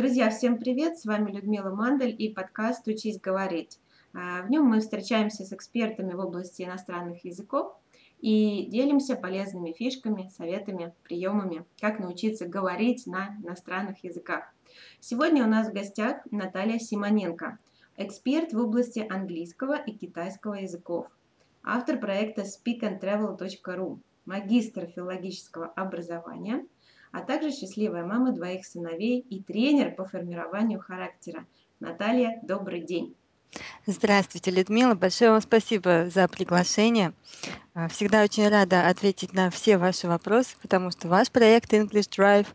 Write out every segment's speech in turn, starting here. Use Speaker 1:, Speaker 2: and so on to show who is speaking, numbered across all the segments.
Speaker 1: Друзья, всем привет! С вами Людмила Мандель и подкаст «Учись говорить». А, в нем мы встречаемся с экспертами в области иностранных языков и делимся полезными фишками, советами, приемами, как научиться говорить на иностранных языках. Сегодня у нас в гостях Наталья Симоненко, эксперт в области английского и китайского языков, автор проекта speakandtravel.ru, магистр филологического образования – а также счастливая мама двоих сыновей и тренер по формированию характера. Наталья, добрый день.
Speaker 2: Здравствуйте, Людмила. Большое вам спасибо за приглашение. А, всегда очень рада ответить на все ваши вопросы, потому что ваш проект English Drive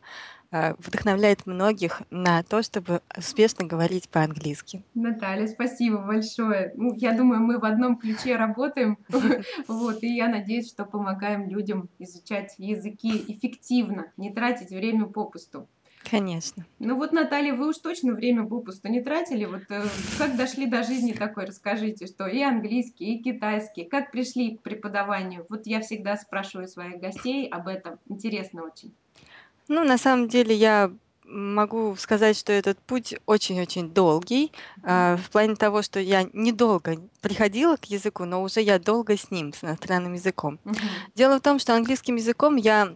Speaker 2: вдохновляет многих на то, чтобы успешно говорить по-английски.
Speaker 1: Наталья, спасибо большое. Ну, я думаю, мы в одном ключе работаем, вот, и я надеюсь, что помогаем людям изучать языки эффективно, не тратить время попусту.
Speaker 2: Конечно.
Speaker 1: Ну вот, Наталья, вы уж точно время попусту не тратили. Вот э, как дошли до жизни такой, расскажите, что и английский, и китайский, как пришли к преподаванию? Вот я всегда спрашиваю своих гостей об этом. Интересно очень.
Speaker 2: Ну, на самом деле я могу сказать, что этот путь очень-очень долгий, э, в плане того, что я недолго приходила к языку, но уже я долго с ним, с иностранным языком.
Speaker 1: Мгм.
Speaker 2: Дело в том, что английским языком я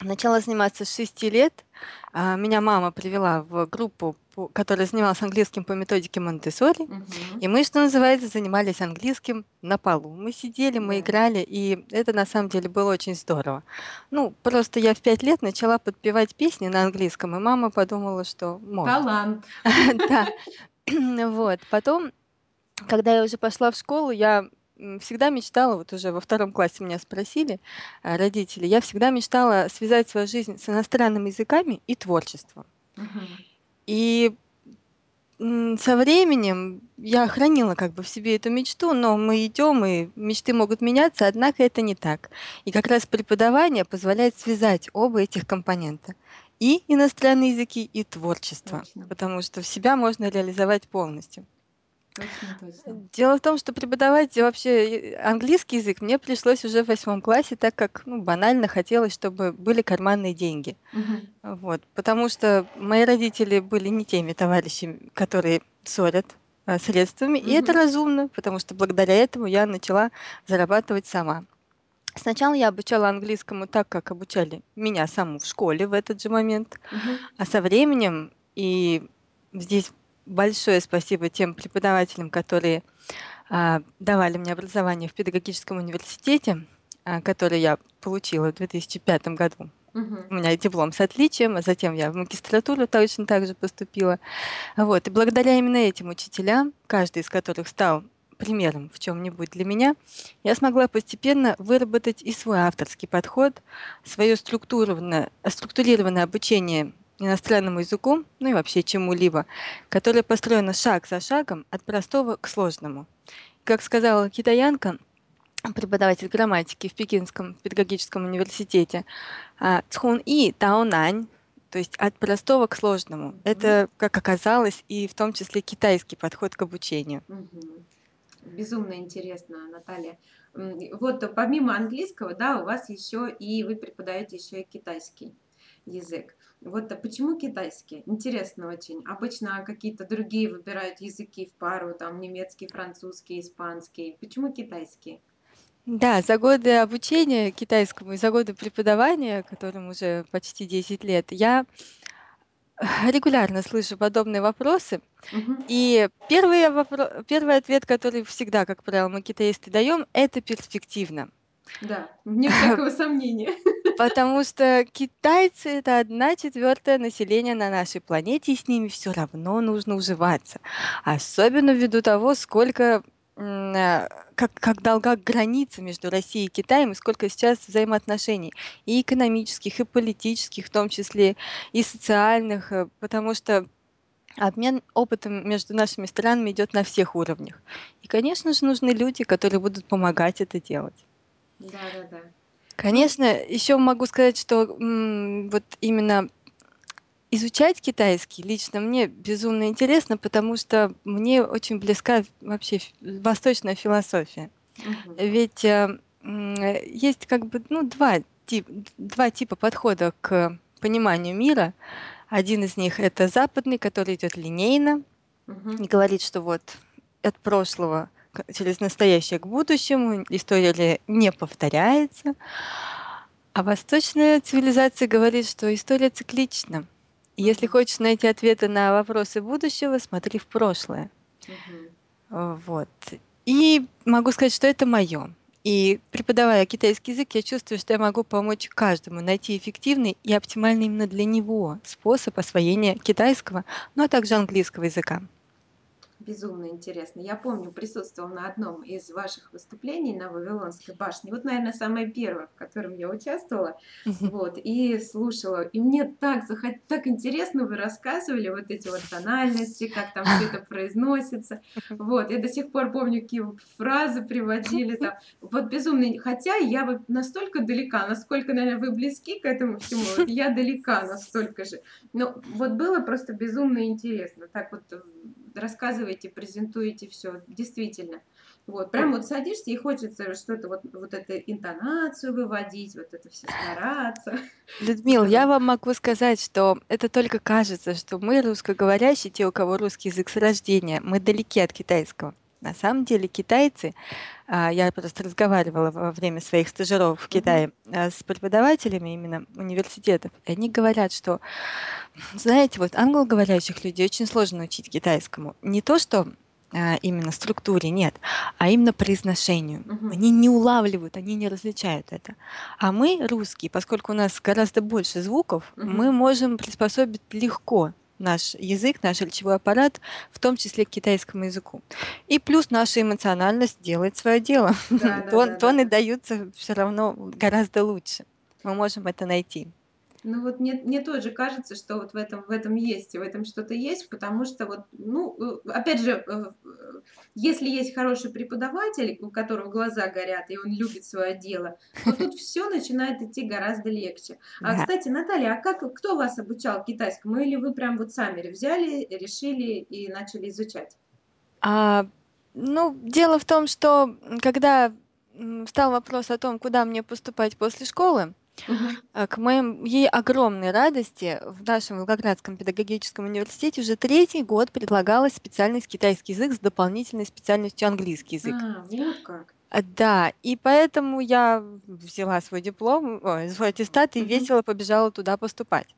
Speaker 2: начала заниматься с 6 лет. А, Меня мама привела в группу, по- которая занималась английским по методике Монтессори.
Speaker 1: Мгм.
Speaker 2: И мы, что называется, занимались английским на полу. Мы сидели, мы
Speaker 1: Да.
Speaker 2: играли, и это на самом деле было очень здорово. Ну, просто я в пять лет начала подпевать песни на английском, и мама подумала, что может.
Speaker 1: Талант.
Speaker 2: Да. Вот. Потом, когда я уже пошла в школу, я м, всегда мечтала, вот уже во втором классе меня спросили а, родители, я всегда мечтала связать свою жизнь с иностранными языками и творчеством.
Speaker 1: Мгм.
Speaker 2: И М, со временем я хранила как бы в себе эту мечту, но мы идем, и мечты могут меняться, однако это не так. И как раз преподавание позволяет связать оба этих компонента. И иностранные языки, и творчество.
Speaker 1: Точно.
Speaker 2: Потому что в себя можно реализовать полностью.
Speaker 1: Точно, точно.
Speaker 2: Дело в том, что преподавать вообще э, английский язык мне пришлось уже в восьмом классе, так как ну, банально хотелось, чтобы были карманные деньги.
Speaker 1: Мгм.
Speaker 2: Вот, потому что мои родители были не теми товарищами, которые ссорят а, средствами, и это
Speaker 1: Мгм.
Speaker 2: разумно, потому что благодаря этому я начала зарабатывать сама. Сначала я обучала английскому так, как обучали меня саму в школе в этот же момент,
Speaker 1: Мгм.
Speaker 2: а со временем, и здесь большое спасибо тем преподавателям, которые а, давали мне образование в педагогическом университете, а, который я получила в 2005 году.
Speaker 1: Мгм.
Speaker 2: У меня диплом с отличием, а затем я в магистратуру точно так же поступила. Вот. И благодаря именно этим учителям, каждый из которых стал примером в чем-нибудь для меня, я смогла постепенно выработать и свой авторский подход, свое структурированное, структурированное обучение иностранному языку, ну и вообще чему-либо, которое построено шаг за шагом от простого к сложному. Как сказала китаянка, преподаватель грамматики в Пекинском педагогическом университете, а, цхун и таонань, то есть от простого к сложному.
Speaker 1: Мгм.
Speaker 2: Это, как оказалось, и в том числе китайский подход к обучению.
Speaker 1: Мгм. Безумно интересно, Наталья. Вот помимо английского, да, у вас еще и вы преподаете еще и китайский язык. Вот а почему китайский? Интересно очень. Обычно какие-то другие выбирают языки в пару, там немецкий, французский, испанский. Почему китайский?
Speaker 2: Да, за годы обучения китайскому и за годы преподавания, которым уже почти 10 лет, я регулярно слышу подобные вопросы.
Speaker 1: Мгм.
Speaker 2: И первый, вопро- первый ответ, который всегда, как правило, мы китаисты даем, это перспективно.
Speaker 1: Да, вне всякого сомнения.
Speaker 2: Потому что китайцы это одна четвертая населения на нашей планете, и с ними все равно нужно уживаться. Особенно ввиду того, сколько э, как, как долга граница между Россией и Китаем, и сколько сейчас взаимоотношений и экономических, и политических, в том числе и социальных, э, потому что обмен опытом между нашими странами идет на всех уровнях. И, конечно же, нужны люди, которые будут помогать это делать.
Speaker 1: Да, да, да. Ну,
Speaker 2: Конечно, еще могу сказать, что м, вот именно изучать китайский лично мне безумно интересно, потому что мне очень близка вообще ф- восточная философия.
Speaker 1: мгм.
Speaker 2: Ведь э, м, есть как бы ну, два, тип, два типа подхода к пониманию мира. Один из них это западный, который идет линейно и
Speaker 1: Мгм.
Speaker 2: говорит, что вот от прошлого через настоящее к будущему история не повторяется. А восточная цивилизация говорит, что история циклична. И если хочешь найти ответы на вопросы будущего, смотри в прошлое.
Speaker 1: Мгм.
Speaker 2: Вот. И могу сказать, что это мое. И преподавая китайский язык, я чувствую, что я могу помочь каждому найти эффективный и оптимальный именно для него способ освоения китайского, ну а также английского языка.
Speaker 1: Безумно интересно. Я помню, присутствовал на одном из ваших выступлений на Вавилонской башне. Вот, наверное, самое первое, в котором я участвовала. Вот, и слушала. И мне так, захот... так интересно вы рассказывали вот эти вот тональности, как там все это произносится. Вот, я до сих пор помню, какие фразы приводили там. Вот безумно. Хотя я вот настолько далека, насколько, наверное, вы близки к этому всему, вот я далека настолько же. Но вот было просто безумно интересно. Так вот рассказываете, презентуете все, действительно. Вот, прям вот садишься и хочется что-то вот, вот эту интонацию выводить, вот это все стараться.
Speaker 2: Людмил, я вам могу сказать, что это только кажется, что мы русскоговорящие, те, у кого русский язык с рождения, мы далеки от китайского. На самом деле китайцы, а, я просто разговаривала во время своих стажировок в. Китае а, с преподавателями именно университетов, и они говорят, что знаете, вот англоговорящих людей очень сложно учить китайскому. Не то, что а, именно структуре, нет, а именно произношению.
Speaker 1: Мгм.
Speaker 2: Они не улавливают, они не различают это. А мы, русские, поскольку у нас гораздо больше звуков, мы
Speaker 1: Мгм.
Speaker 2: можем приспособить легко наш язык, наш речевой аппарат, в том числе к китайскому языку. И плюс наша эмоциональность делает свое дело.
Speaker 1: Да, да,
Speaker 2: Тон,
Speaker 1: да, да,
Speaker 2: тоны
Speaker 1: да.
Speaker 2: даются все равно гораздо лучше. Мы можем это найти.
Speaker 1: Ну вот мне, мне тоже кажется, что вот в этом, в этом есть, в этом что-то есть, потому что вот, ну, э, опять же, э, если есть хороший преподаватель, у которого глаза горят, и он любит свое дело, то тут все начинает идти гораздо легче. А,
Speaker 2: Да.
Speaker 1: кстати, Наталья, а как, кто вас обучал китайскому, или вы прям вот сами взяли, решили и начали изучать?
Speaker 2: А, ну, дело в том, что когда м, встал вопрос о том, куда мне поступать после школы,
Speaker 1: Мгм.
Speaker 2: а, к моей огромной радости в нашем Волгоградском педагогическом университете уже третий год предлагалась специальность китайский язык с дополнительной специальностью английский язык.
Speaker 1: А, вот как.
Speaker 2: А, Да, и поэтому я взяла свой диплом, ой, свой аттестат и
Speaker 1: Мгм.
Speaker 2: весело побежала туда поступать.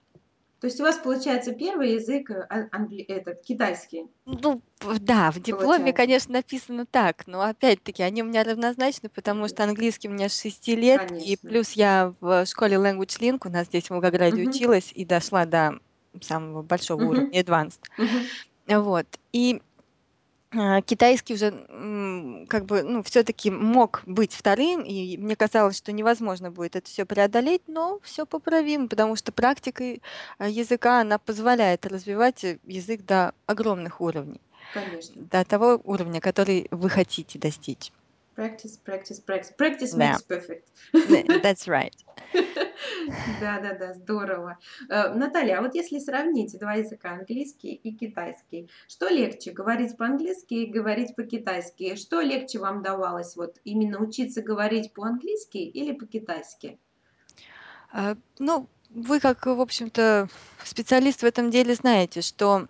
Speaker 1: То есть у вас получается первый язык э, ан- англи- этот китайский,
Speaker 2: Ну, п да, в дипломе,
Speaker 1: получается,
Speaker 2: конечно, написано так, но опять-таки они у меня равнозначны, потому что английский у меня с 6 лет, и
Speaker 1: конечно.
Speaker 2: плюс я в школе Language Link, у нас здесь в Волгограде
Speaker 1: Мгм.
Speaker 2: училась и дошла до самого большого уровня,
Speaker 1: Мгм.
Speaker 2: advanced.
Speaker 1: Мгм.
Speaker 2: Вот. И а, китайский уже м, как бы, ну, все-таки мог быть вторым, и мне казалось, что невозможно будет это все преодолеть, но все поправимо, потому что практика и- а, языка, она позволяет развивать э, язык до огромных уровней
Speaker 1: Конечно.
Speaker 2: до того уровня, который вы хотите достичь.
Speaker 1: Practice, practice, practice. Practice
Speaker 2: Да,
Speaker 1: makes perfect.
Speaker 2: Н- that's right.
Speaker 1: Да-да-да, здорово. Э, Наталья, а вот если сравнить два языка, английский и китайский, что легче, говорить по-английски и говорить по-китайски? Что легче вам давалось, вот именно учиться говорить по-английски или по-китайски?
Speaker 2: А, Ну, вы как, в общем-то, специалист в этом деле знаете, что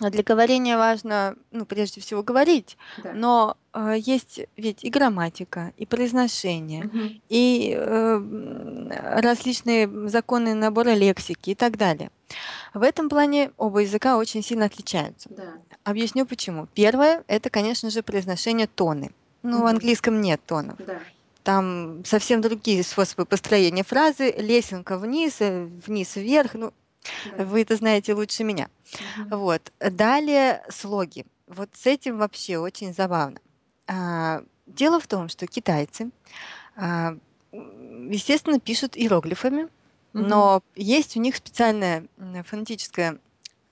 Speaker 2: для говорения важно, ну, прежде всего говорить,
Speaker 1: Да.
Speaker 2: но э, есть ведь и грамматика, и произношение,
Speaker 1: Мгм.
Speaker 2: и э, м, различные законы набора лексики и так далее. В этом плане оба языка очень сильно отличаются.
Speaker 1: Да.
Speaker 2: Объясню почему. Первое– это, конечно же, произношение тоны. Ну, в
Speaker 1: Мгм.
Speaker 2: английском нет тонов.
Speaker 1: Да.
Speaker 2: Там совсем другие способы построения фразы. Лесенка вниз, э, вниз вверх. Ну. Вы это знаете лучше меня.
Speaker 1: Мгм.
Speaker 2: Вот. Далее слоги. Вот с этим вообще очень забавно. А, Дело в том, что китайцы, а, м, естественно, пишут иероглифами,
Speaker 1: Мгм.
Speaker 2: но есть у них специальная м, фонетическая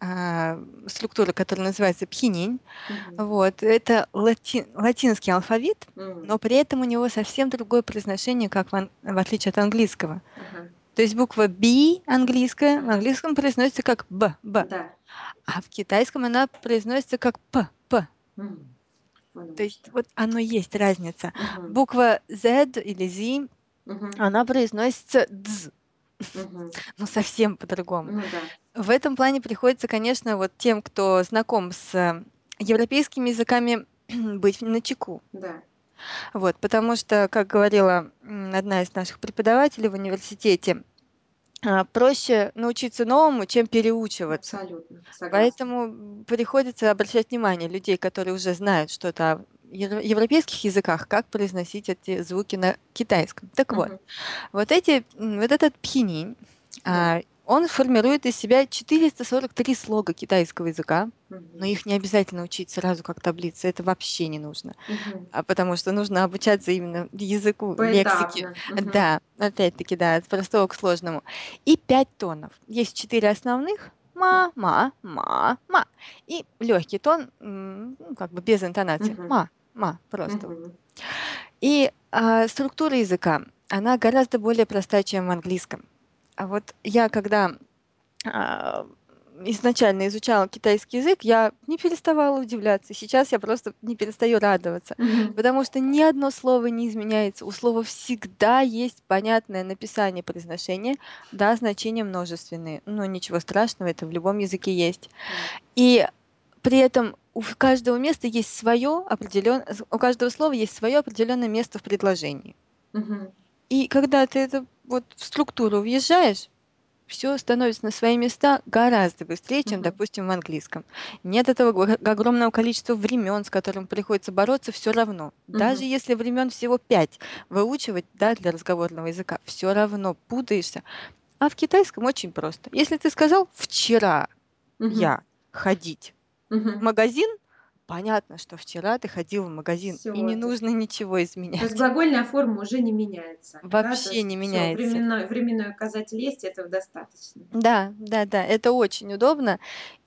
Speaker 2: а, структура, которая называется пхининь.
Speaker 1: Мгм.
Speaker 2: Вот. Это лати- латинский алфавит, но при этом у него совсем другое произношение, как в, ан- в отличие от английского.
Speaker 1: Ага.
Speaker 2: То есть буква B английская в
Speaker 1: Ага.
Speaker 2: английском произносится как Б, Б,
Speaker 1: Да.
Speaker 2: а в китайском она произносится как П, П.
Speaker 1: Вот
Speaker 2: То есть вот оно есть разница.
Speaker 1: Мгм.
Speaker 2: Буква Z или Z,
Speaker 1: Мгм.
Speaker 2: она произносится дз,
Speaker 1: Мгм.
Speaker 2: ну совсем по-другому.
Speaker 1: Ну да.
Speaker 2: В этом плане приходится, конечно, вот тем, кто знаком с европейскими языками, быть начеку.
Speaker 1: Да.
Speaker 2: Вот, потому что, как говорила одна из наших преподавателей в университете, а, проще научиться новому, чем переучиваться.
Speaker 1: Абсолютно, согласна.
Speaker 2: Поэтому приходится обращать внимание людей, которые уже знают что-то о европейских языках, как произносить эти звуки на китайском. Так вот,
Speaker 1: Мгм.
Speaker 2: вот эти, вот этот пхинин,
Speaker 1: Да.
Speaker 2: а, он формирует из себя 443 слога китайского языка, но их не обязательно учить сразу как таблицы, это вообще не нужно. А потому что нужно обучаться именно языку, лексике.
Speaker 1: Поэтапно. Мгм.
Speaker 2: Да, опять-таки, да, от простого к сложному. И 5 тонов. Есть 4 основных: ма, ма, ма, ма. И легкий тон, ну, как бы без интонации. Ма, ма, просто. И, а, структура языка, она гораздо более простая, чем в английском. А вот я когда, а, изначально изучала китайский язык, я не переставала удивляться. Сейчас я просто не перестаю радоваться,
Speaker 1: Мгм.
Speaker 2: потому что ни одно слово не изменяется. У слова всегда есть понятное написание произношения, да, значения множественные, но ничего страшного, это в любом языке есть. И при этом у каждого места есть своё определён у каждого слова есть своё определённое место в предложении.
Speaker 1: Мгм.
Speaker 2: И когда ты это вот в структуру въезжаешь, всё становится на свои места гораздо быстрее, чем,
Speaker 1: Мгм.
Speaker 2: допустим, в английском. Нет этого го огромного количества времён, с которым приходится бороться всё равно. Даже
Speaker 1: Мгм.
Speaker 2: если времён всего 5 выучивать, да, для разговорного языка, всё равно путаешься. А в китайском очень просто. Если ты сказал: "Вчера
Speaker 1: Мгм.
Speaker 2: я ходить в
Speaker 1: Мгм.
Speaker 2: магазин", понятно, что вчера ты ходил в магазин, и
Speaker 1: Всё,
Speaker 2: не
Speaker 1: то
Speaker 2: нужно ничего
Speaker 1: то есть
Speaker 2: изменять.
Speaker 1: глагольная форма уже не меняется, да? То
Speaker 2: Вообще не
Speaker 1: есть всё,
Speaker 2: меняется.
Speaker 1: временной временной указатель есть, этого достаточно.
Speaker 2: Да, да-да, это очень удобно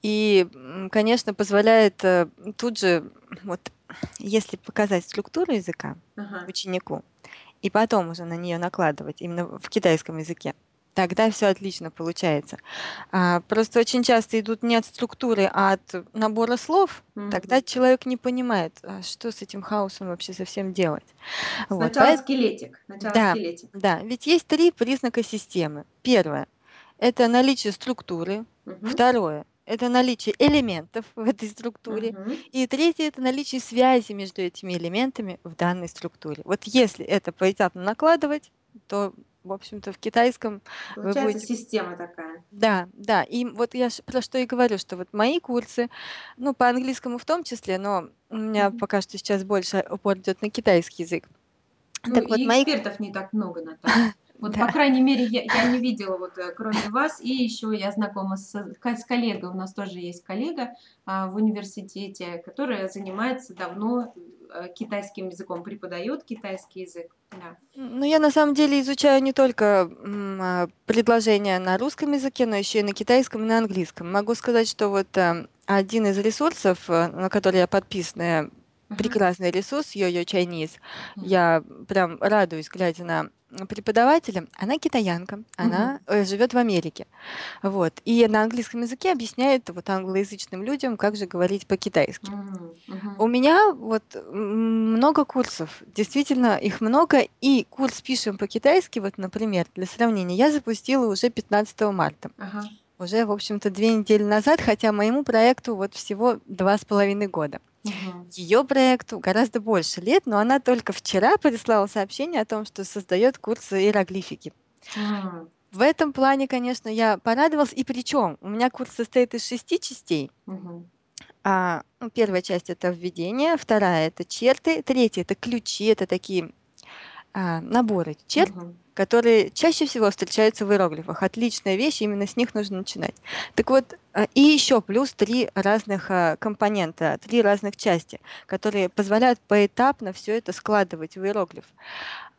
Speaker 2: и, м, конечно, позволяет, э, тут же, вот если показать структуру языка
Speaker 1: Ага.
Speaker 2: ученику и потом уже на неё накладывать именно в китайском языке, тогда всё отлично получается. А, просто очень часто идут не от структуры, а от набора слов. Тогда
Speaker 1: Мгм.
Speaker 2: человек не понимает, а что с этим хаосом вообще совсем делать. Вот,
Speaker 1: Сначала
Speaker 2: поэт
Speaker 1: скелетик, сначала
Speaker 2: да,
Speaker 1: скелетик.
Speaker 2: да, ведь есть 3 признака системы. 1- это наличие структуры.
Speaker 1: Мгм.
Speaker 2: 2- это наличие элементов в этой структуре.
Speaker 1: Мгм.
Speaker 2: И 3- это наличие связи между этими элементами в данной структуре. Вот если это поэтапно накладывать, то, в общем-то, в китайском вы
Speaker 1: Получается
Speaker 2: будете
Speaker 1: система такая.
Speaker 2: Да, да, и вот я про что и говорю, что вот мои курсы, ну, по английскому в том числе, но у меня
Speaker 1: Мгм.
Speaker 2: пока что сейчас больше упор идёт на китайский язык.
Speaker 1: Ну,
Speaker 2: Так вот,
Speaker 1: и
Speaker 2: мои ку
Speaker 1: экспертов не так много, Наталья. Вот, по
Speaker 2: Да.
Speaker 1: крайней мере, я я не видела, вот, э, кроме вас, и ещё я знакома с с коллегой. У нас тоже есть коллега, а, в университете, которая занимается давно, э, китайским языком, преподаёт китайский язык. Да.
Speaker 2: Ну, я на самом деле изучаю не только, а, предложения на русском языке, но ещё и на китайском и на английском. Могу сказать, что вот, э, один из ресурсов, на который я подписана,
Speaker 1: Мгм.
Speaker 2: прекрасный ресурс "Йо-Йо Чайниз".
Speaker 1: Мгм.
Speaker 2: Я прям радуюсь, глядя на преподавателя. Она китаянка,
Speaker 1: Мгм.
Speaker 2: она, э, живёт в Америке. Вот, и на английском языке объясняет вот англоязычным людям, как же говорить по-китайски.
Speaker 1: М, мгм.
Speaker 2: У меня вот, м, много курсов, действительно, их много, и курс "Пишем по-китайски", вот, например, для сравнения, я запустила уже 15 марта.
Speaker 1: Ага.
Speaker 2: Уже, в общем-то, 2 недели назад, хотя моему проекту вот всего 2,5 года.
Speaker 1: Мгм.
Speaker 2: Её проекту гораздо больше лет, но она только вчера прислала сообщение о том, что создаёт курсы иероглифики.
Speaker 1: М.
Speaker 2: В этом плане, конечно, я порадовалась, и причём у меня курс состоит из 6 частей.
Speaker 1: Мгм.
Speaker 2: А, ну, 1 часть- это введение, 2- это черты, 3- это ключи, это такие, а, наборы черт,
Speaker 1: Мгм.
Speaker 2: которые чаще всего встречаются в иероглифах. Отличная вещь, именно с них нужно начинать. Так вот, а, и ещё плюс 3 разных, а, компонента, 3 разных части, которые позволяют поэтапно всё это складывать в иероглиф.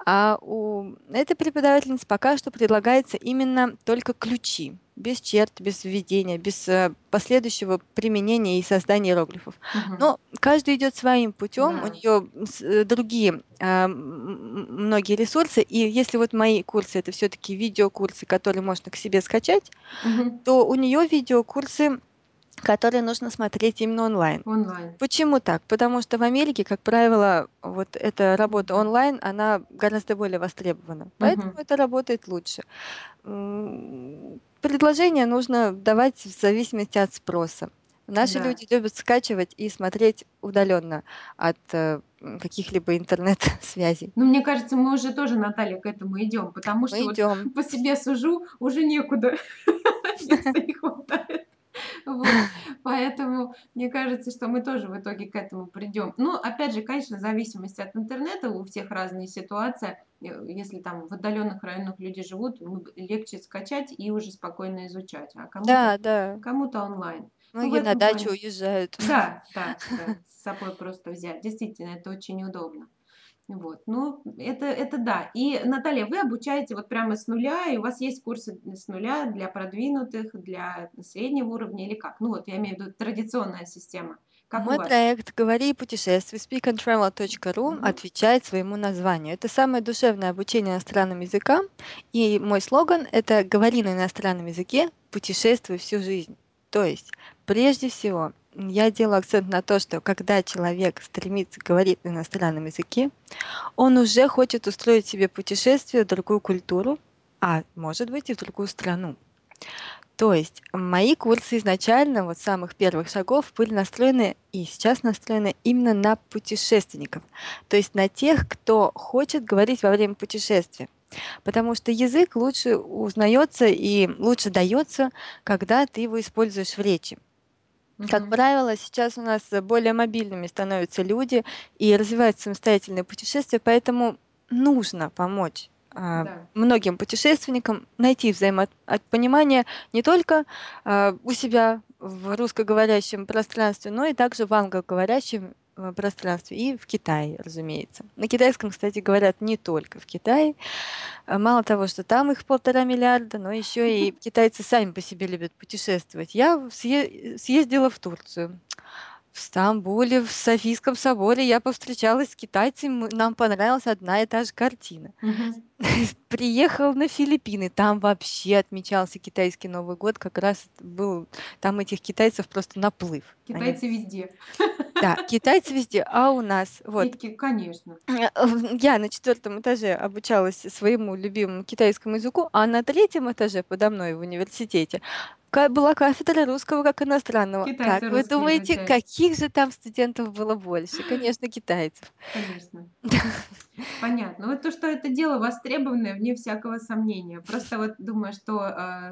Speaker 2: А у этой преподавательницы пока что предлагается именно только ключи, без черт, без введения, без, э, последующего применения и создания иероглифов.
Speaker 1: Мгм.
Speaker 2: Но каждый идёт своим путём, у
Speaker 1: Да.
Speaker 2: неё с другие, а, м многие ресурсы. И если вот мои курсы- это всё-таки видеокурсы, которые можно к себе скачать,
Speaker 1: Мгм.
Speaker 2: то у неё видеокурсы, которые нужно смотреть именно онлайн.
Speaker 1: Онлайн.
Speaker 2: Почему так? Потому что в Америке, как правило, вот эта работа онлайн, она гораздо более востребована, поэтому
Speaker 1: Мгм.
Speaker 2: это работает лучше. М, предложения нужно давать в зависимости от спроса. Наши
Speaker 1: Да.
Speaker 2: люди любят скачивать и смотреть удаленно от э, каких-либо интернет-связей.
Speaker 1: Ну, мне кажется, мы уже тоже, Наталья, к этому идем, потому что
Speaker 2: Мы
Speaker 1: вот
Speaker 2: идем.
Speaker 1: по себе сужу, уже некуда, не хватает. Вот, поэтому мне кажется, что мы тоже в итоге к этому придем. Но, опять же, конечно, в зависимости от интернета, у всех разные ситуации. Э, Если там в отдаленных районах люди живут, ну, легче скачать и уже спокойно изучать, а кому-то
Speaker 2: Да, да.
Speaker 1: кому-то онлайн. Ну, в
Speaker 2: Многие на
Speaker 1: этом
Speaker 2: дачу
Speaker 1: плане,
Speaker 2: уезжают.
Speaker 1: да, да, да, с собой просто взять. Действительно, это очень удобно. Вот, ну, это, это да. И, Наталья, вы обучаете вот прямо с нуля, и у вас есть курсы с нуля для продвинутых, для среднего уровня или как? Ну, вот я имею в виду традиционная система. Как
Speaker 2: Мой проект «Говори и путешествуй» speakandtravel.ru
Speaker 1: Мгм.
Speaker 2: отвечает своему названию. Это самое душевное обучение иностранным языкам, и мой слоган– это «Говори на иностранном языке, путешествуй всю жизнь». То есть, прежде всего, я делаю акцент на то, что когда человек стремится говорить на иностранном языке, он уже хочет устроить себе путешествие в другую культуру, а может быть и в другую страну. То есть мои курсы изначально, вот самых первых шагов, были настроены и сейчас настроены именно на путешественников, то есть на тех, кто хочет говорить во время путешествия. Потому что язык лучше узнается и лучше дается, когда ты его используешь в речи. Как
Speaker 1: Мгм.
Speaker 2: правило, сейчас у нас более мобильными становятся люди и развивают самостоятельные путешествия, поэтому нужно помочь а,
Speaker 1: Да.
Speaker 2: многим путешественникам найти взаимопонимание не только а, у себя в русскоговорящем пространстве, но и также в англоговорящем пространстве и в Китае, разумеется. На китайском, кстати, говорят не только в Китае. А Мало того, что там их полтора миллиарда, но еще и китайцы сами по себе любят путешествовать. Я съе- съездила в Турцию. В Стамбуле, в Софийском соборе я повстречалась с китайцами, нам понравилась одна и та же картина.
Speaker 1: Мгм.
Speaker 2: Приехал на Филиппины, там вообще отмечался китайский Новый год, как раз был, там этих китайцев просто наплыв. Они,
Speaker 1: Китайцы везде.
Speaker 2: да, китайцы везде, а у нас, вот,
Speaker 1: ки- конечно.
Speaker 2: я на четвертом этаже обучалась своему любимому китайскому языку, а на третьем этаже подо мной в университете ка- была кафедра русского как иностранного. Как
Speaker 1: Китайцы
Speaker 2: вы
Speaker 1: русские
Speaker 2: думаете,
Speaker 1: изучают.
Speaker 2: каких же там студентов было больше? Конечно, китайцев.
Speaker 1: Конечно. Понятно. Вот то, что это дело востребованное, вне всякого сомнения. Просто вот думаю, что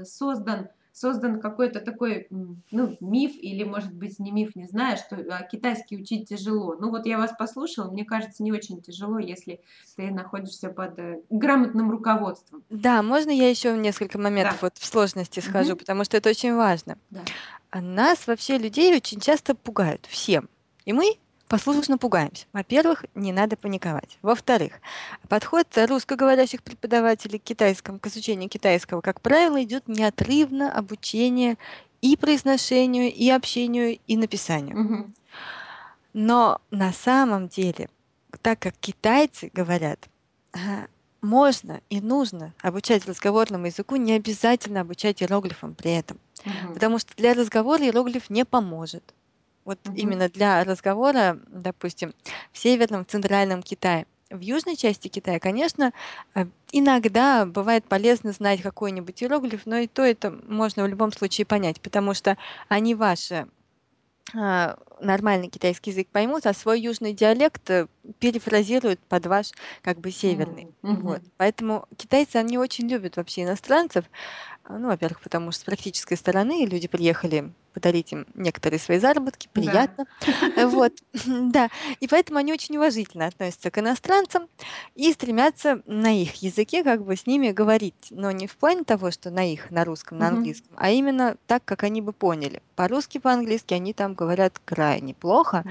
Speaker 1: э, создан, создан какой-то такой, м, ну, миф, или, может быть, не миф, не знаю, что а, китайский учить тяжело. Ну, вот я вас послушала, мне кажется, не очень тяжело, если ты находишься под э, грамотным руководством.
Speaker 2: Да, можно я еще несколько моментов
Speaker 1: Да.
Speaker 2: вот в сложности схожу,
Speaker 1: Мгм.
Speaker 2: потому что это очень важно.
Speaker 1: Да.
Speaker 2: А нас вообще, людей, очень часто пугают всем. И мы послушно пугаемся. Во-первых, не надо паниковать. Во-вторых, подход русскоговорящих преподавателей к китайскому, к изучению китайского, как правило, идет неотрывно обучение и произношению, и общению, и написанию. Но на самом деле, так как китайцы говорят, а, можно и нужно обучать разговорному языку, не обязательно обучать иероглифам при этом. Потому что для разговора иероглиф не поможет. Вот
Speaker 1: Мгм.
Speaker 2: именно для разговора, допустим, в северном, в центральном Китае. В южной части Китая, конечно, э, иногда бывает полезно знать какой-нибудь иероглиф, но и то это можно в любом случае понять, потому что они ваши а, нормальный китайский язык поймут, а свой южный диалект э, перефразируют под ваш как бы северный.
Speaker 1: М,
Speaker 2: Вот.
Speaker 1: мгм.
Speaker 2: Поэтому китайцы, они очень любят вообще иностранцев, а, Ну, во-первых, потому что с практической стороны люди приехали подарить им некоторые свои заработки,
Speaker 1: Да.
Speaker 2: приятно. Э, Вот, да. И поэтому они очень уважительно относятся к иностранцам и стремятся на их языке как бы с ними говорить. Но не в плане того, что на их, на русском, на
Speaker 1: Мгм.
Speaker 2: английском, а именно так, как они бы поняли. По-русски, по-английски они там говорят крайне плохо.
Speaker 1: Да.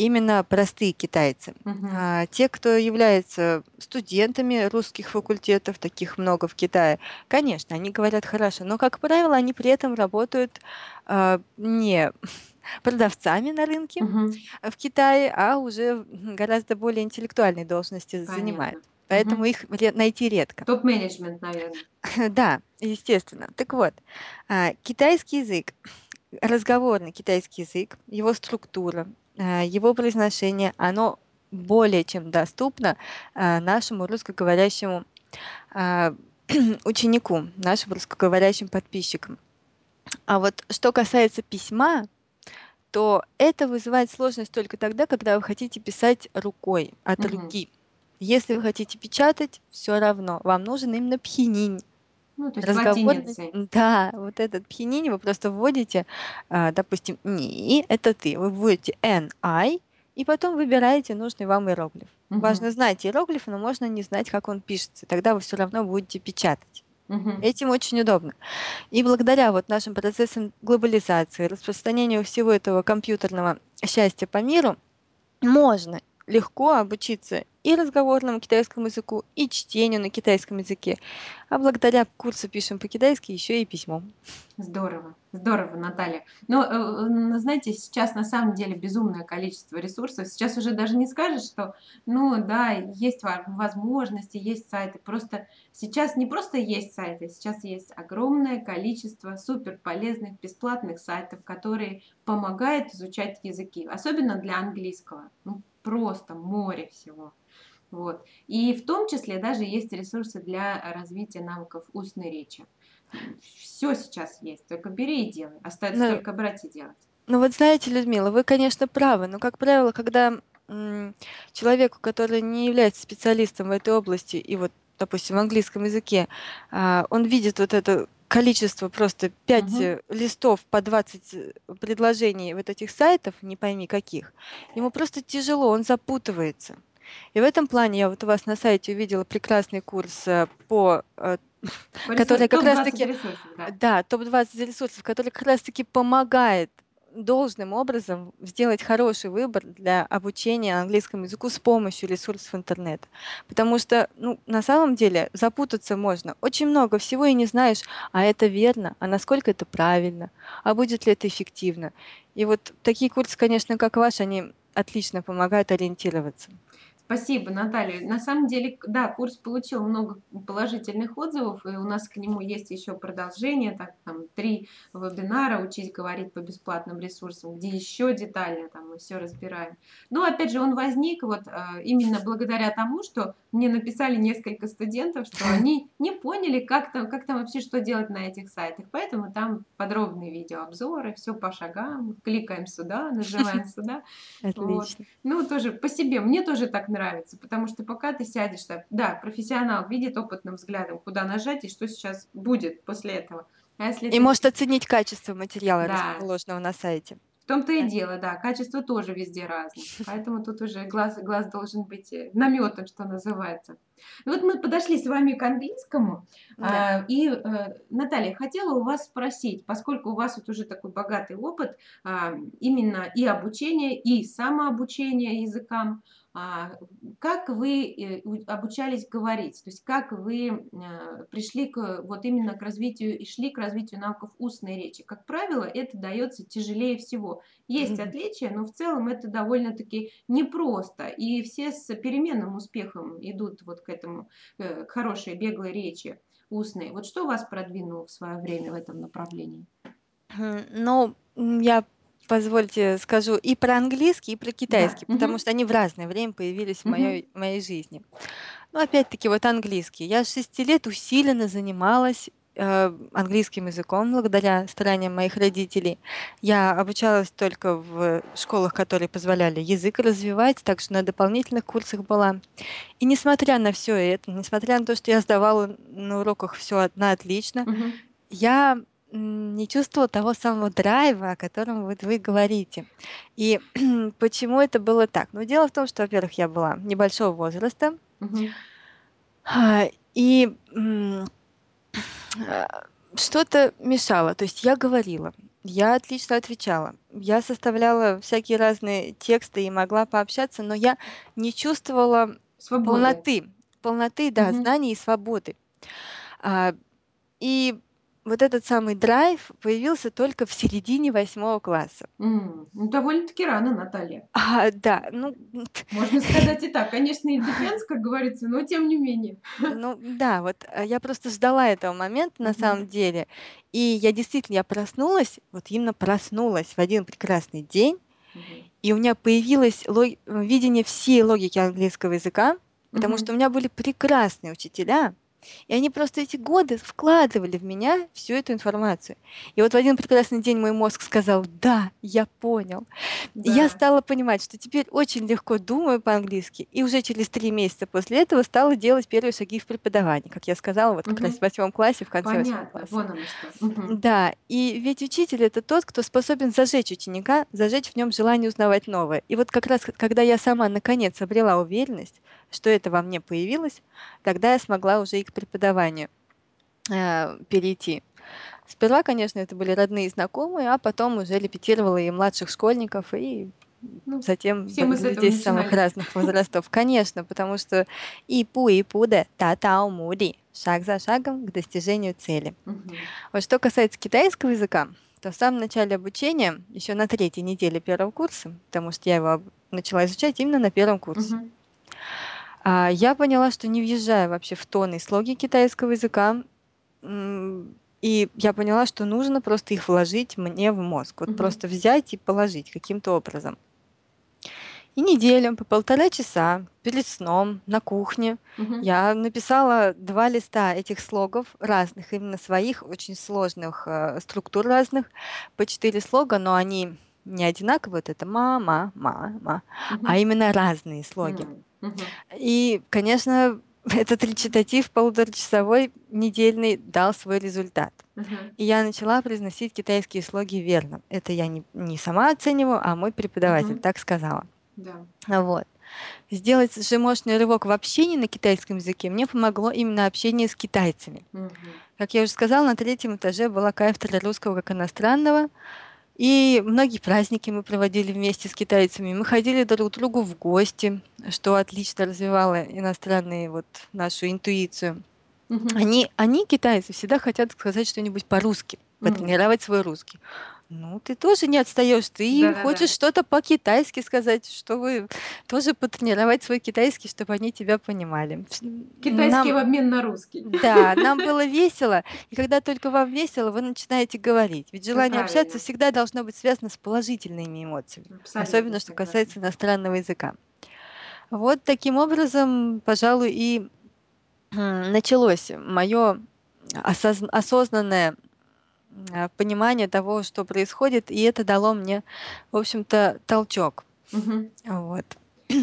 Speaker 2: Именно простые китайцы.
Speaker 1: Мгм.
Speaker 2: А те, кто являются студентами русских факультетов, таких много в Китае, Конечно, они говорят хорошо, но, как правило, они при этом работают а, не продавцами на рынке
Speaker 1: Мгм.
Speaker 2: а, в Китае, а уже гораздо более интеллектуальные должности занимают.
Speaker 1: Понятно.
Speaker 2: Поэтому
Speaker 1: Мгм.
Speaker 2: их ре- найти редко.
Speaker 1: Топ-менеджмент, наверное.
Speaker 2: Да, естественно. Так вот, а, китайский язык, разговорный китайский язык, его структура, а, его произношение, оно более чем доступно а, нашему русскоговорящему а, ученику, нашим русскоговорящим подписчикам. А вот что касается письма, то это вызывает сложность только тогда, когда вы хотите писать рукой, от
Speaker 1: Мгм.
Speaker 2: руки. Если вы хотите печатать, все равно, вам нужен именно пхининь.
Speaker 1: Ну, то есть
Speaker 2: Разговорный,
Speaker 1: латиницей.
Speaker 2: да, вот этот пхининь вы просто вводите, а, допустим, "ни"- это ты, вы вводите "ни", и потом выбираете нужный вам иероглиф.
Speaker 1: Мгм.
Speaker 2: Важно знать иероглиф, но можно не знать, как он пишется, тогда вы все равно будете печатать.
Speaker 1: Мгм.
Speaker 2: Этим очень удобно. И благодаря вот нашим процессам глобализации, распространению всего этого компьютерного счастья по миру, можно легко обучиться и разговорному китайскому языку, и чтению на китайском языке. А благодаря курсу «Пишем по-китайски» еще и письмом.
Speaker 1: Здорово, здорово, Наталья. Но, э, н знаете, сейчас на самом деле безумное количество ресурсов. Сейчас уже даже не скажешь, что, ну да, есть возможности, есть сайты. Просто сейчас не просто есть сайты, сейчас есть огромное количество суперполезных бесплатных сайтов, которые помогают изучать языки, особенно для английского. Ну, просто море всего. Вот. И в том числе даже есть ресурсы для развития навыков устной речи. Все сейчас есть, только бери и делай. Остается
Speaker 2: Ну,
Speaker 1: только брать и делать.
Speaker 2: ну вот знаете, Людмила, вы, конечно, правы, но, как правило, когда м, человеку, который не является специалистом в этой области, и вот, допустим, в английском языке, а, он видит вот это количество, просто 5
Speaker 1: Мгм.
Speaker 2: э, листов по 20 э, предложений вот этих сайтов, не пойми каких, ему просто тяжело, он запутывается. И в этом плане я вот у вас на сайте увидела прекрасный курс э, по э,
Speaker 1: По ресурс...
Speaker 2: который как
Speaker 1: Топ-20
Speaker 2: раз-таки,
Speaker 1: ресурсов, да.
Speaker 2: да, топ-20 ресурсов, который как раз-таки помогает должным образом сделать хороший выбор для обучения английскому языку с помощью ресурсов интернета. Потому что, ну, на самом деле запутаться можно. Очень много всего и не знаешь, а это верно, а насколько это правильно, а будет ли это эффективно. И вот такие курсы, конечно, как ваш, они отлично помогают ориентироваться.
Speaker 1: Спасибо, Наталья. На самом деле, да, курс получил много положительных отзывов, и у нас к нему есть еще продолжение, так, там, три вебинара «Учись говорить по бесплатным ресурсам», где еще детально там мы все разбираем. Но, опять же, он возник вот а, именно благодаря тому, что мне написали несколько студентов, что они не поняли, как там, как там вообще, что делать на этих сайтах. Поэтому там подробные видеообзоры, все по шагам, кликаем сюда, нажимаем сюда. Вот.
Speaker 2: Отлично.
Speaker 1: Ну, тоже по себе. Мне тоже так нравится, потому что пока ты сядешь так, да, профессионал видит опытным взглядом, куда нажать и что сейчас будет после этого. А если
Speaker 2: И
Speaker 1: ты,
Speaker 2: может оценить качество материала,
Speaker 1: да,
Speaker 2: расположенного на сайте.
Speaker 1: в том-то и
Speaker 2: Да.
Speaker 1: дело, да, качество тоже везде разное. Поэтому тут уже глаз, глаз должен быть э, наметан, что называется. Ну вот мы подошли с вами к английскому.
Speaker 2: Да.
Speaker 1: а, И, э, Наталья, хотела у вас спросить, поскольку у вас вот уже такой богатый опыт а, именно и обучения, и самообучения языкам, как вы э, обучались говорить? То есть как вы э, пришли к, вот именно к развитию и шли к развитию навыков устной речи? Как правило, это дается тяжелее всего. Есть отличия, но в целом это довольно-таки непросто. И все с переменным успехом идут вот к этому, э, к хорошей беглой речи устной. Вот что вас продвинуло в свое время в этом направлении?
Speaker 2: Хм, ну, я, позвольте, скажу и про английский, и про
Speaker 1: Да.
Speaker 2: китайский, потому
Speaker 1: Мгм.
Speaker 2: что они в разное время появились в
Speaker 1: Мгм.
Speaker 2: моей, моей жизни. Ну, опять-таки, вот английский. Я с 6 лет усиленно занималась э, английским языком благодаря стараниям моих родителей. Я обучалась только в школах, которые позволяли язык развивать, так что на дополнительных курсах была. И несмотря на все это, несмотря на то, что я сдавала на уроках все на отлично,
Speaker 1: Мгм.
Speaker 2: я м, не чувствовала того самого драйва, о котором вот вы говорите. И почему это было так? Ну, дело в том, что, во-первых, я была небольшого возраста,
Speaker 1: Мгм.
Speaker 2: а, и м, а, что-то мешало. То есть я говорила, я отлично отвечала, я составляла всякие разные тексты и могла пообщаться, но я не чувствовала
Speaker 1: Свободы.
Speaker 2: полноты, полноты, да,
Speaker 1: Мгм.
Speaker 2: знаний и свободы. А, И вот этот самый драйв появился только в середине восьмого класса.
Speaker 1: М, Ну, довольно-таки рано, Наталья.
Speaker 2: А, да, ну,
Speaker 1: Можно сказать и так. Конечно, depends, как говорится, но тем не менее.
Speaker 2: ну да, вот э, я просто ждала этого момента на
Speaker 1: Мгм.
Speaker 2: самом деле. И я действительно, я проснулась, вот именно проснулась в один прекрасный день,
Speaker 1: Мгм.
Speaker 2: и у меня появилось лог- видение всей логики английского языка, потому что
Speaker 1: Мгм.
Speaker 2: у меня были прекрасные учителя, И они просто эти годы вкладывали в меня всю эту информацию. И вот в один прекрасный день мой мозг сказал, да, я понял. И я
Speaker 1: Да.
Speaker 2: стала понимать, что теперь очень легко думаю по-английски. И уже через три месяца после этого стала делать первые шаги в преподавании. Как я сказала, вот как раз в восьмом классе, в конце восьмого класса.
Speaker 1: вон оно что.
Speaker 2: Да, и ведь учитель это тот, кто способен зажечь ученика, зажечь в нем желание узнавать новое. И вот как раз, когда я сама наконец обрела уверенность, что это во мне появилось, тогда я смогла уже и к преподаванию э, перейти. Сперва, конечно, это были родные и знакомые, а потом уже репетировала и младших школьников, и
Speaker 1: Ну,
Speaker 2: затем
Speaker 1: все мы
Speaker 2: людей самых разных возрастов. Конечно, потому что и пу и пу да та тау мури, шаг за шагом к достижению цели. Вот что касается китайского языка, то в самом начале обучения, еще на третьей неделе первого курса, потому что я его начала изучать именно на первом курсе,
Speaker 1: Мгм.
Speaker 2: А, я поняла, что не въезжаю вообще в тон и слоги китайского языка, м, и я поняла, что нужно просто их вложить мне в мозг, вот
Speaker 1: Мгм.
Speaker 2: просто взять и положить каким-то образом. И неделю по полтора часа перед сном на кухне
Speaker 1: Мгм.
Speaker 2: я написала два листа этих слогов разных, именно своих, очень сложных, э, структур разных, по четыре слога, но они не одинаковые, вот это ма, ма, ма, ма, а
Speaker 1: Мгм.
Speaker 2: именно разные слоги.
Speaker 1: М. Мгм.
Speaker 2: И, конечно, этот речитатив полуторачасовой недельный дал свой результат. И я начала произносить китайские слоги верно. Это я не, не сама оцениваю, а мой преподаватель
Speaker 1: Мгм.
Speaker 2: так сказала.
Speaker 1: Да.
Speaker 2: Вот. Сделать же мощный рывок в общении на китайском языке мне помогло именно общение с китайцами.
Speaker 1: Мгм.
Speaker 2: Как я уже сказала, на третьем этаже была кафедра русского как иностранного, и многие праздники мы проводили вместе с китайцами. Мы ходили друг к другу в гости, что отлично развивало иностранные вот нашу интуицию.
Speaker 1: Мгм.
Speaker 2: Они, они, китайцы, всегда хотят сказать что-нибудь по-русски,
Speaker 1: М.
Speaker 2: потренировать свой русский. Ну, ты тоже не отстаешь, ты
Speaker 1: Да-да-да.
Speaker 2: хочешь что-то по-китайски сказать, чтобы тоже потренировать свой китайский, чтобы они тебя понимали. Вс-
Speaker 1: Китайский
Speaker 2: Нам,
Speaker 1: в обмен на русский.
Speaker 2: да, нам было весело, и когда только вам весело, вы начинаете говорить. Ведь желание общаться
Speaker 1: правильно.
Speaker 2: всегда должно быть связано с положительными эмоциями,
Speaker 1: Абсолютно
Speaker 2: особенно что
Speaker 1: согласна.
Speaker 2: касается иностранного языка. Вот таким образом, пожалуй, и м, началось мое осознанное м, понимание того, что происходит, и это дало мне, в общем-то, толчок.
Speaker 1: Мгм.
Speaker 2: Вот.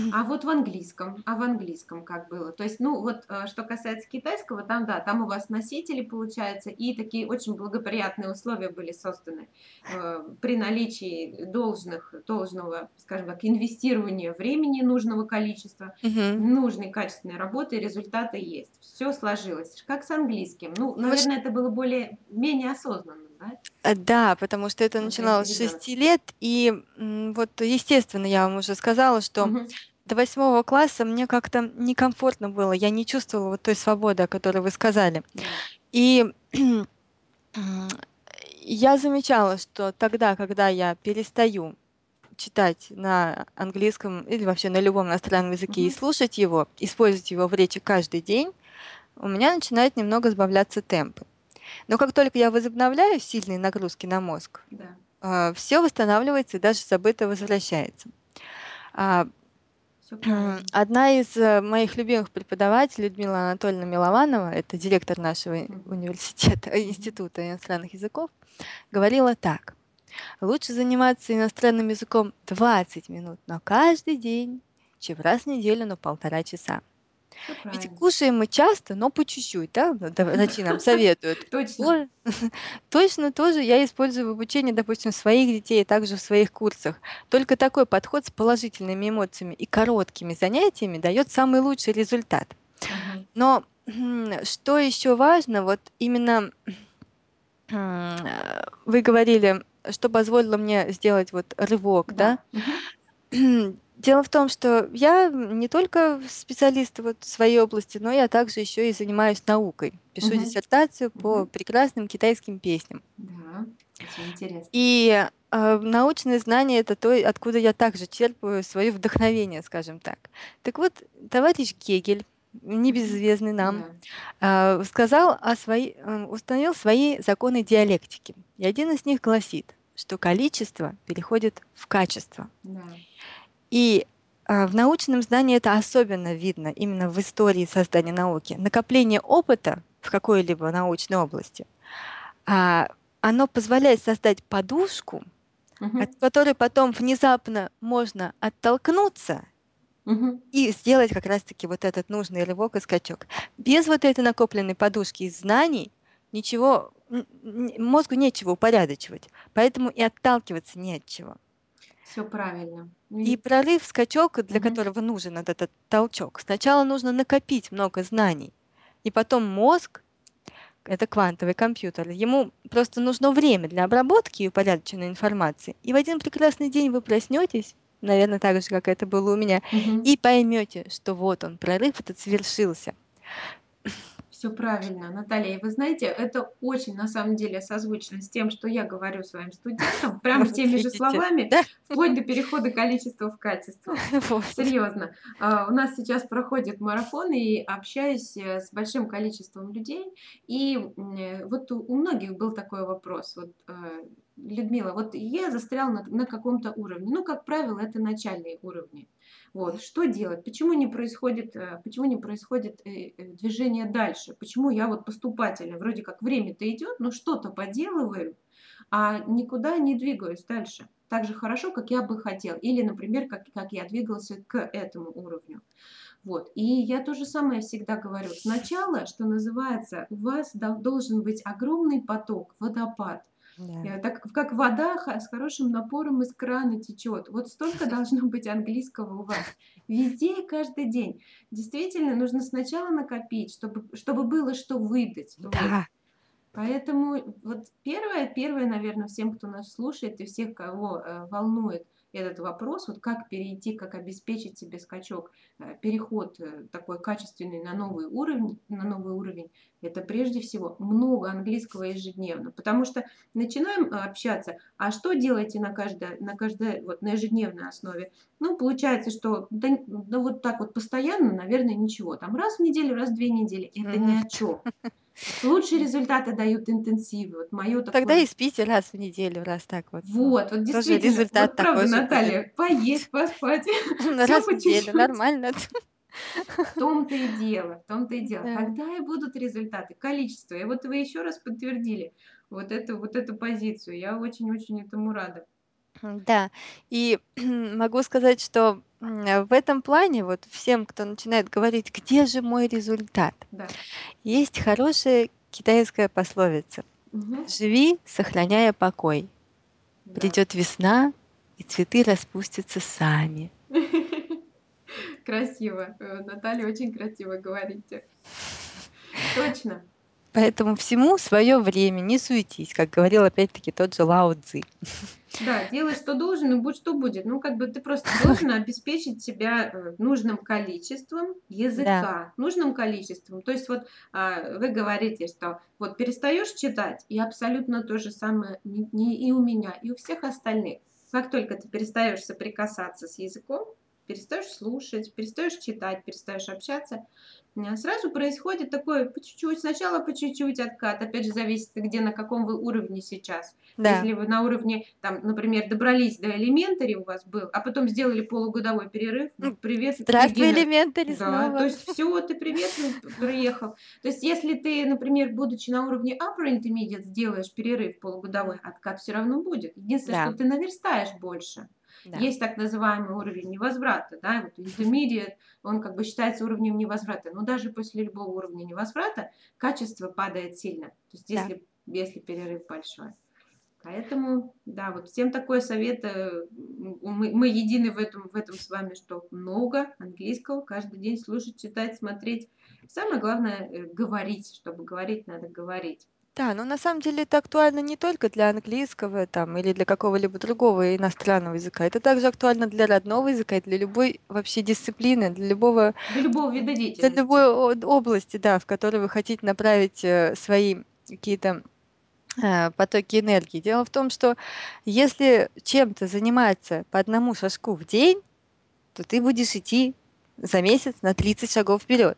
Speaker 1: А вот в английском, а в английском как было? То есть, ну вот, э, что касается китайского, там, да, там у вас носители, получается, и такие очень благоприятные условия были созданы. Э, при наличии должных должного, скажем так, инвестирования времени нужного количества,
Speaker 2: Мгм.
Speaker 1: нужной качественной работы, результаты есть. Всё сложилось. Как с английским? Ну,
Speaker 2: Ну
Speaker 1: наверное, это было более менее осознанным, да?
Speaker 2: э, да, потому что это начиналось с
Speaker 1: ребёнок.
Speaker 2: 6 лет, и, м, вот, естественно, я вам уже сказала, что
Speaker 1: Мгм.
Speaker 2: до восьмого класса мне как-то некомфортно было, я не чувствовала вот той свободы, о которой вы сказали.
Speaker 1: Да.
Speaker 2: И, м, я замечала, что тогда, когда я перестаю читать на английском или вообще на любом иностранном языке и
Speaker 1: Мгм.
Speaker 2: слушать его, использовать его в речи каждый день, у меня начинает немного сбавляться темп. Но как только я возобновляю сильные нагрузки на мозг,
Speaker 1: Да.
Speaker 2: все восстанавливается и даже забытое возвращается. А,
Speaker 1: Всё правильно.
Speaker 2: одна из, э, моих любимых преподавателей, Людмила Анатольевна Милованова, это директор нашего
Speaker 1: Мгм.
Speaker 2: университета,
Speaker 1: Мгм.
Speaker 2: института иностранных языков, говорила так: "Лучше заниматься иностранным языком 20 минут, но каждый день, чем раз в неделю, но полтора часа".
Speaker 1: Всё
Speaker 2: Ведь
Speaker 1: правильно.
Speaker 2: кушаем мы часто, но по чуть-чуть, да, да, врачи нам советуют.
Speaker 1: Точно.
Speaker 2: То точно тоже я использую в обучении, допустим, своих детей, а также в своих курсах. Только такой подход с положительными эмоциями и короткими занятиями дает самый лучший результат. Но, что еще важно, вот именно, м, э, вы говорили, что позволило мне сделать вот рывок, да?
Speaker 1: Да. Мгм.
Speaker 2: Дело в том, что я не только специалист вот в своей области, но я также еще и занимаюсь наукой. Пишу
Speaker 1: Мгм.
Speaker 2: диссертацию по
Speaker 1: Мгм.
Speaker 2: прекрасным китайским песням.
Speaker 1: Да, очень интересно.
Speaker 2: И, э, научные знания- это то, откуда я также черпаю свое вдохновение, скажем так. Так вот, товарищ Гегель,
Speaker 1: Мгм.
Speaker 2: небезызвестный нам,
Speaker 1: Да.
Speaker 2: э, сказал о свои э, установил свои законы диалектики. И один из них гласит, что количество переходит в качество.
Speaker 1: Да.
Speaker 2: И А, в научном знании это особенно видно именно в истории создания науки. Накопление опыта в какой-либо научной области, а, оно позволяет создать подушку, от
Speaker 1: Мгм.
Speaker 2: которой потом внезапно можно оттолкнуться
Speaker 1: Мгм.
Speaker 2: и сделать как раз-таки вот этот нужный рывок и скачок. Без вот этой накопленной подушки из знаний ничего, мозгу нечего упорядочивать, поэтому и отталкиваться не от чего.
Speaker 1: Все правильно.
Speaker 2: И
Speaker 1: И
Speaker 2: прорыв, скачок, для
Speaker 1: Мгм.
Speaker 2: которого нужен вот этот толчок, сначала нужно накопить много знаний, и потом мозг, это квантовый компьютер, ему просто нужно время для обработки и упорядоченной информации. И в один прекрасный день вы проснетесь, наверное, так же, как это было у меня,
Speaker 1: Мгм.
Speaker 2: и поймете, что вот он, прорыв этот совершился.
Speaker 1: Все правильно, Наталья. И вы знаете, это очень, на самом деле, созвучно с тем, что я говорю своим студентам, прямо
Speaker 2: Вот
Speaker 1: теми же словами,
Speaker 2: да?
Speaker 1: вплоть до перехода количества в качество.
Speaker 2: Вот.
Speaker 1: Серьезно. А, У нас сейчас проходит марафон, и общаюсь э, с большим количеством людей. И э, вот у у многих был такой вопрос. Вот, э, Людмила, вот я застрял на, на каком-то уровне. Ну, как правило, это начальные уровни. Вот, что делать? Почему не происходит, э, почему не происходит э, э, движение дальше? Почему я вот поступательно, вроде как время-то идет, но что-то поделываю, а никуда не двигаюсь дальше. Так же хорошо, как я бы хотел. Или, например, как, как я двигался к этому уровню. Вот. И я то же самое всегда говорю. Сначала, что называется, у вас дол- должен быть огромный поток, водопад.
Speaker 2: Да.
Speaker 1: Э, Так как вода ха- с хорошим напором из крана течет. Вот столько должно быть английского у вас. Везде и каждый день. Действительно, нужно сначала накопить, чтобы, чтобы было что выдать. Вот.
Speaker 2: Да,
Speaker 1: Поэтому вот первое, первое, наверное, всем, кто нас слушает и всех, кого э, волнует этот вопрос, вот как перейти, как обеспечить себе скачок, э, переход э, такой качественный на новый уровень, на новый уровень, это прежде всего много английского ежедневно, потому что начинаем э, общаться, а что делаете на каждой, на каждой, вот на ежедневной основе? Ну, получается, что да, да вот так вот постоянно, наверное, ничего, там раз в неделю, раз в две недели, это ни о чем. Лучшие результаты дают интенсивы. Вот мое
Speaker 2: тогда и спите раз в неделю, раз так вот.
Speaker 1: Вот, вот
Speaker 2: тоже
Speaker 1: действительно,
Speaker 2: результат
Speaker 1: вот правда,
Speaker 2: такой же будет.
Speaker 1: Наталья, поесть, поспать, все
Speaker 2: Раз в неделю,
Speaker 1: чуть-чуть.
Speaker 2: нормально.
Speaker 1: В том-то и дело, в том-то и дело.
Speaker 2: Да.
Speaker 1: Когда и будут результаты? Количество. И вот вы еще раз подтвердили вот эту, вот эту позицию. Я очень-очень этому рада.
Speaker 2: Да, и могу сказать, что м, в этом плане вот всем, кто начинает говорить, где же мой результат,
Speaker 1: Да.
Speaker 2: есть хорошая китайская пословица.
Speaker 1: Мгм.
Speaker 2: Живи, сохраняя покой.
Speaker 1: Да.
Speaker 2: Придет весна, и цветы распустятся сами.
Speaker 1: Красиво. Э, Наталья, очень красиво говорите. Точно.
Speaker 2: Поэтому всему свое время, не суетись, как говорил опять-таки тот же Лао Цзи.
Speaker 1: Да, делай, что должен, и будь что будет. Ну, как бы ты просто должен обеспечить себя э, нужным количеством
Speaker 2: Да,
Speaker 1: языка, нужным количеством. То есть вот а, вы говорите, что вот перестаешь читать, и абсолютно то же самое не и у меня, и у всех остальных. Как только ты перестаешь соприкасаться с языком, перестаешь слушать, перестаешь читать, перестаешь общаться, а, сразу происходит такое по чуть-чуть, сначала по чуть-чуть откат, опять же зависит, где на каком вы уровне сейчас.
Speaker 2: да.
Speaker 1: Если вы на уровне, там, например, добрались до элементари у вас был, а потом сделали полугодовой перерыв, ну, привет,
Speaker 2: Здравствуй, элементари,
Speaker 1: Да, то
Speaker 2: снова.
Speaker 1: есть все, ты привет, ну, приехал. То есть если ты, например, будучи на уровне upper intermediate, сделаешь перерыв полугодовой, откат все равно будет. Единственное, что
Speaker 2: Да,
Speaker 1: ты наверстаешь больше.
Speaker 2: Да,
Speaker 1: Есть так называемый уровень невозврата, да, вот intermediate, он как бы считается уровнем невозврата. Но даже после любого уровня невозврата качество падает сильно. То есть
Speaker 2: да.
Speaker 1: если, если перерыв большой. Поэтому, да, вот всем такой совет. э, Мы, мы едины в этом, в этом с вами, что много английского каждый день слушать, читать, смотреть. Самое главное э, говорить. Чтобы говорить, надо говорить.
Speaker 2: Да, но на самом деле это актуально не только для английского там или для какого-либо другого иностранного языка. Это также актуально для родного языка и для любой вообще дисциплины, для любого,
Speaker 1: Для любого вида
Speaker 2: для любой
Speaker 1: деятельности.
Speaker 2: о- области, да, в которой вы хотите направить э, свои какие-то э, потоки энергии. Дело в том, что если чем-то заниматься по одному шажку в день, то ты будешь идти за месяц на 30 шагов вперед.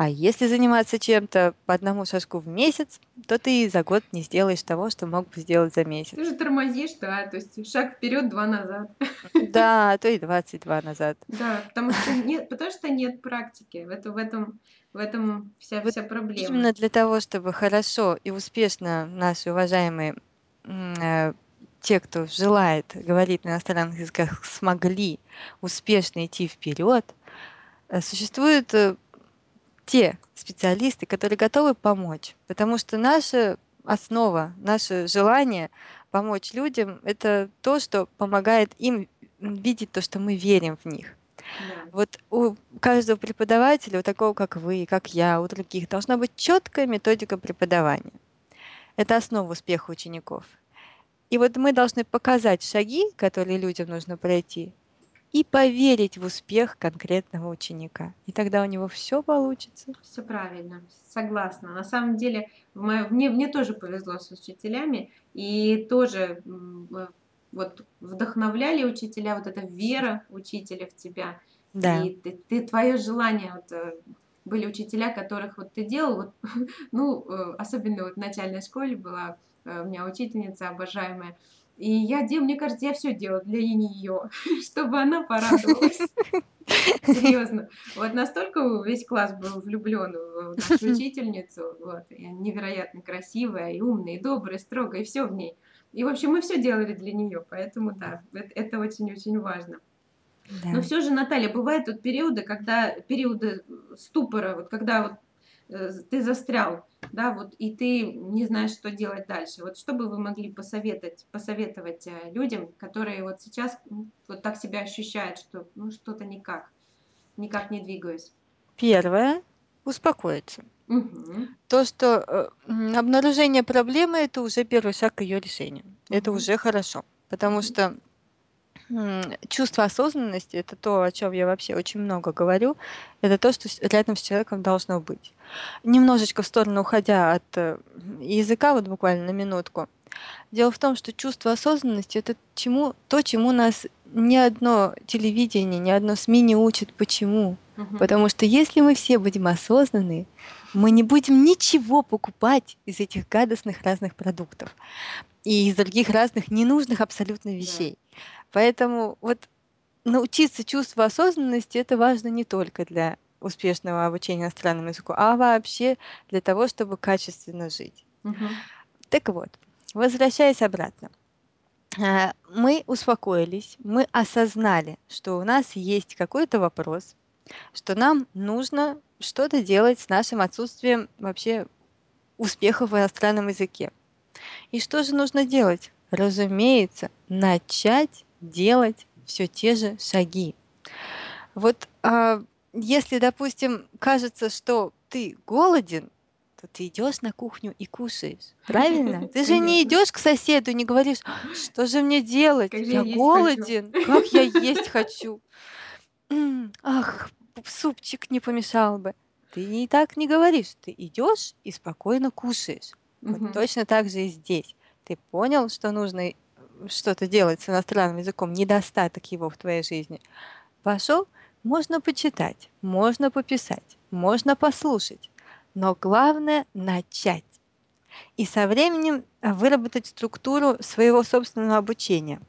Speaker 2: А если заниматься чем-то по одному шажку в месяц, то ты за год не сделаешь того, что мог бы сделать за месяц.
Speaker 1: Ты же тормозишь, да, то есть шаг вперед, два назад.
Speaker 2: Да, а то и 22 назад.
Speaker 1: Да, потому что нет, потому что нет практики. В этом, в этом, в этом вся,
Speaker 2: Вот
Speaker 1: вся проблема.
Speaker 2: именно для того, чтобы хорошо и успешно наши уважаемые э, те, кто желает говорить на иностранных языках, смогли успешно идти вперед, э, существуют э, те специалисты, которые готовы помочь, потому что наша основа, наше желание помочь людям, это то, что помогает им видеть то, что мы верим в них.
Speaker 1: Да.
Speaker 2: Вот у каждого преподавателя, у такого как вы, как я, у других, должна быть четкая методика преподавания. Это основа успеха учеников. И вот мы должны показать шаги, которые людям нужно пройти, и поверить в успех конкретного ученика. И тогда у него все получится.
Speaker 1: Все правильно, согласна. На самом деле, мне, мне тоже повезло с учителями, и тоже э, вот вдохновляли учителя, вот эта вера учителя в тебя,
Speaker 2: Да.
Speaker 1: и ты, ты- твое желание, вот, э, были учителя, которых вот ты делал, вот, ну, э, особенно вот в начальной школе была у меня учительница обожаемая, и я делаю, мне кажется, я все делаю для нее, чтобы она порадовалась. Серьезно. Вот настолько весь класс был влюблен в нашу учительницу, вот, и она невероятно красивая, и умная, и добрая, и строгая, и все в ней. И, в общем, мы все делали для нее, поэтому да, эт- это очень-очень важно. Но
Speaker 2: Да.
Speaker 1: все же, Наталья, бывают вот периоды, когда периоды ступора, вот когда вот э, ты застрял, да, вот и ты не знаешь, что делать дальше. Вот что бы вы могли посоветовать, посоветовать э, людям, которые вот сейчас м, вот так себя ощущают, что ну что-то никак, никак не двигаюсь.
Speaker 2: Первое успокоиться.
Speaker 1: Мгм.
Speaker 2: То, что э, м, обнаружение проблемы это уже первый шаг к ее решению. Это
Speaker 1: Мгм.
Speaker 2: уже хорошо. Потому
Speaker 1: Мгм.
Speaker 2: что м, чувство осознанности это то, о чем я вообще очень много говорю. Это то, что с- рядом с человеком должно быть. Немножечко в сторону уходя от э, языка, вот буквально на минутку. Дело в том, что чувство осознанности это чему, то, чему нас ни одно телевидение, ни одно СМИ не учит. Почему?
Speaker 1: Мгм.
Speaker 2: Потому что если мы все будем осознаны, мы не будем ничего покупать из этих гадостных разных продуктов и из других разных ненужных абсолютно вещей. Поэтому вот научиться чувству осознанности это важно не только для успешного обучения иностранному языку, а вообще для того, чтобы качественно жить.
Speaker 1: Мгм.
Speaker 2: Так вот, возвращаясь обратно. А, Мы успокоились, мы осознали, что у нас есть какой-то вопрос, что нам нужно что-то делать с нашим отсутствием вообще успехов в иностранном языке. И что же нужно делать? Разумеется, начать делать все те же шаги. Вот а, если, допустим, кажется, что ты голоден, то ты идешь на кухню и кушаешь. Правильно? Ты же не идешь к соседу не говоришь, что же мне делать?
Speaker 1: Как я хочу.
Speaker 2: голоден, как я есть хочу. Ах, супчик не помешал бы. Ты не так не говоришь. Ты идешь и спокойно кушаешь. Вот
Speaker 1: Мгм.
Speaker 2: точно так же и здесь. Ты понял, что нужно что-то делать с иностранным языком, недостаток его в твоей жизни. Пошел, можно почитать, можно пописать, можно послушать. Но главное начать. И со временем выработать структуру своего собственного обучения.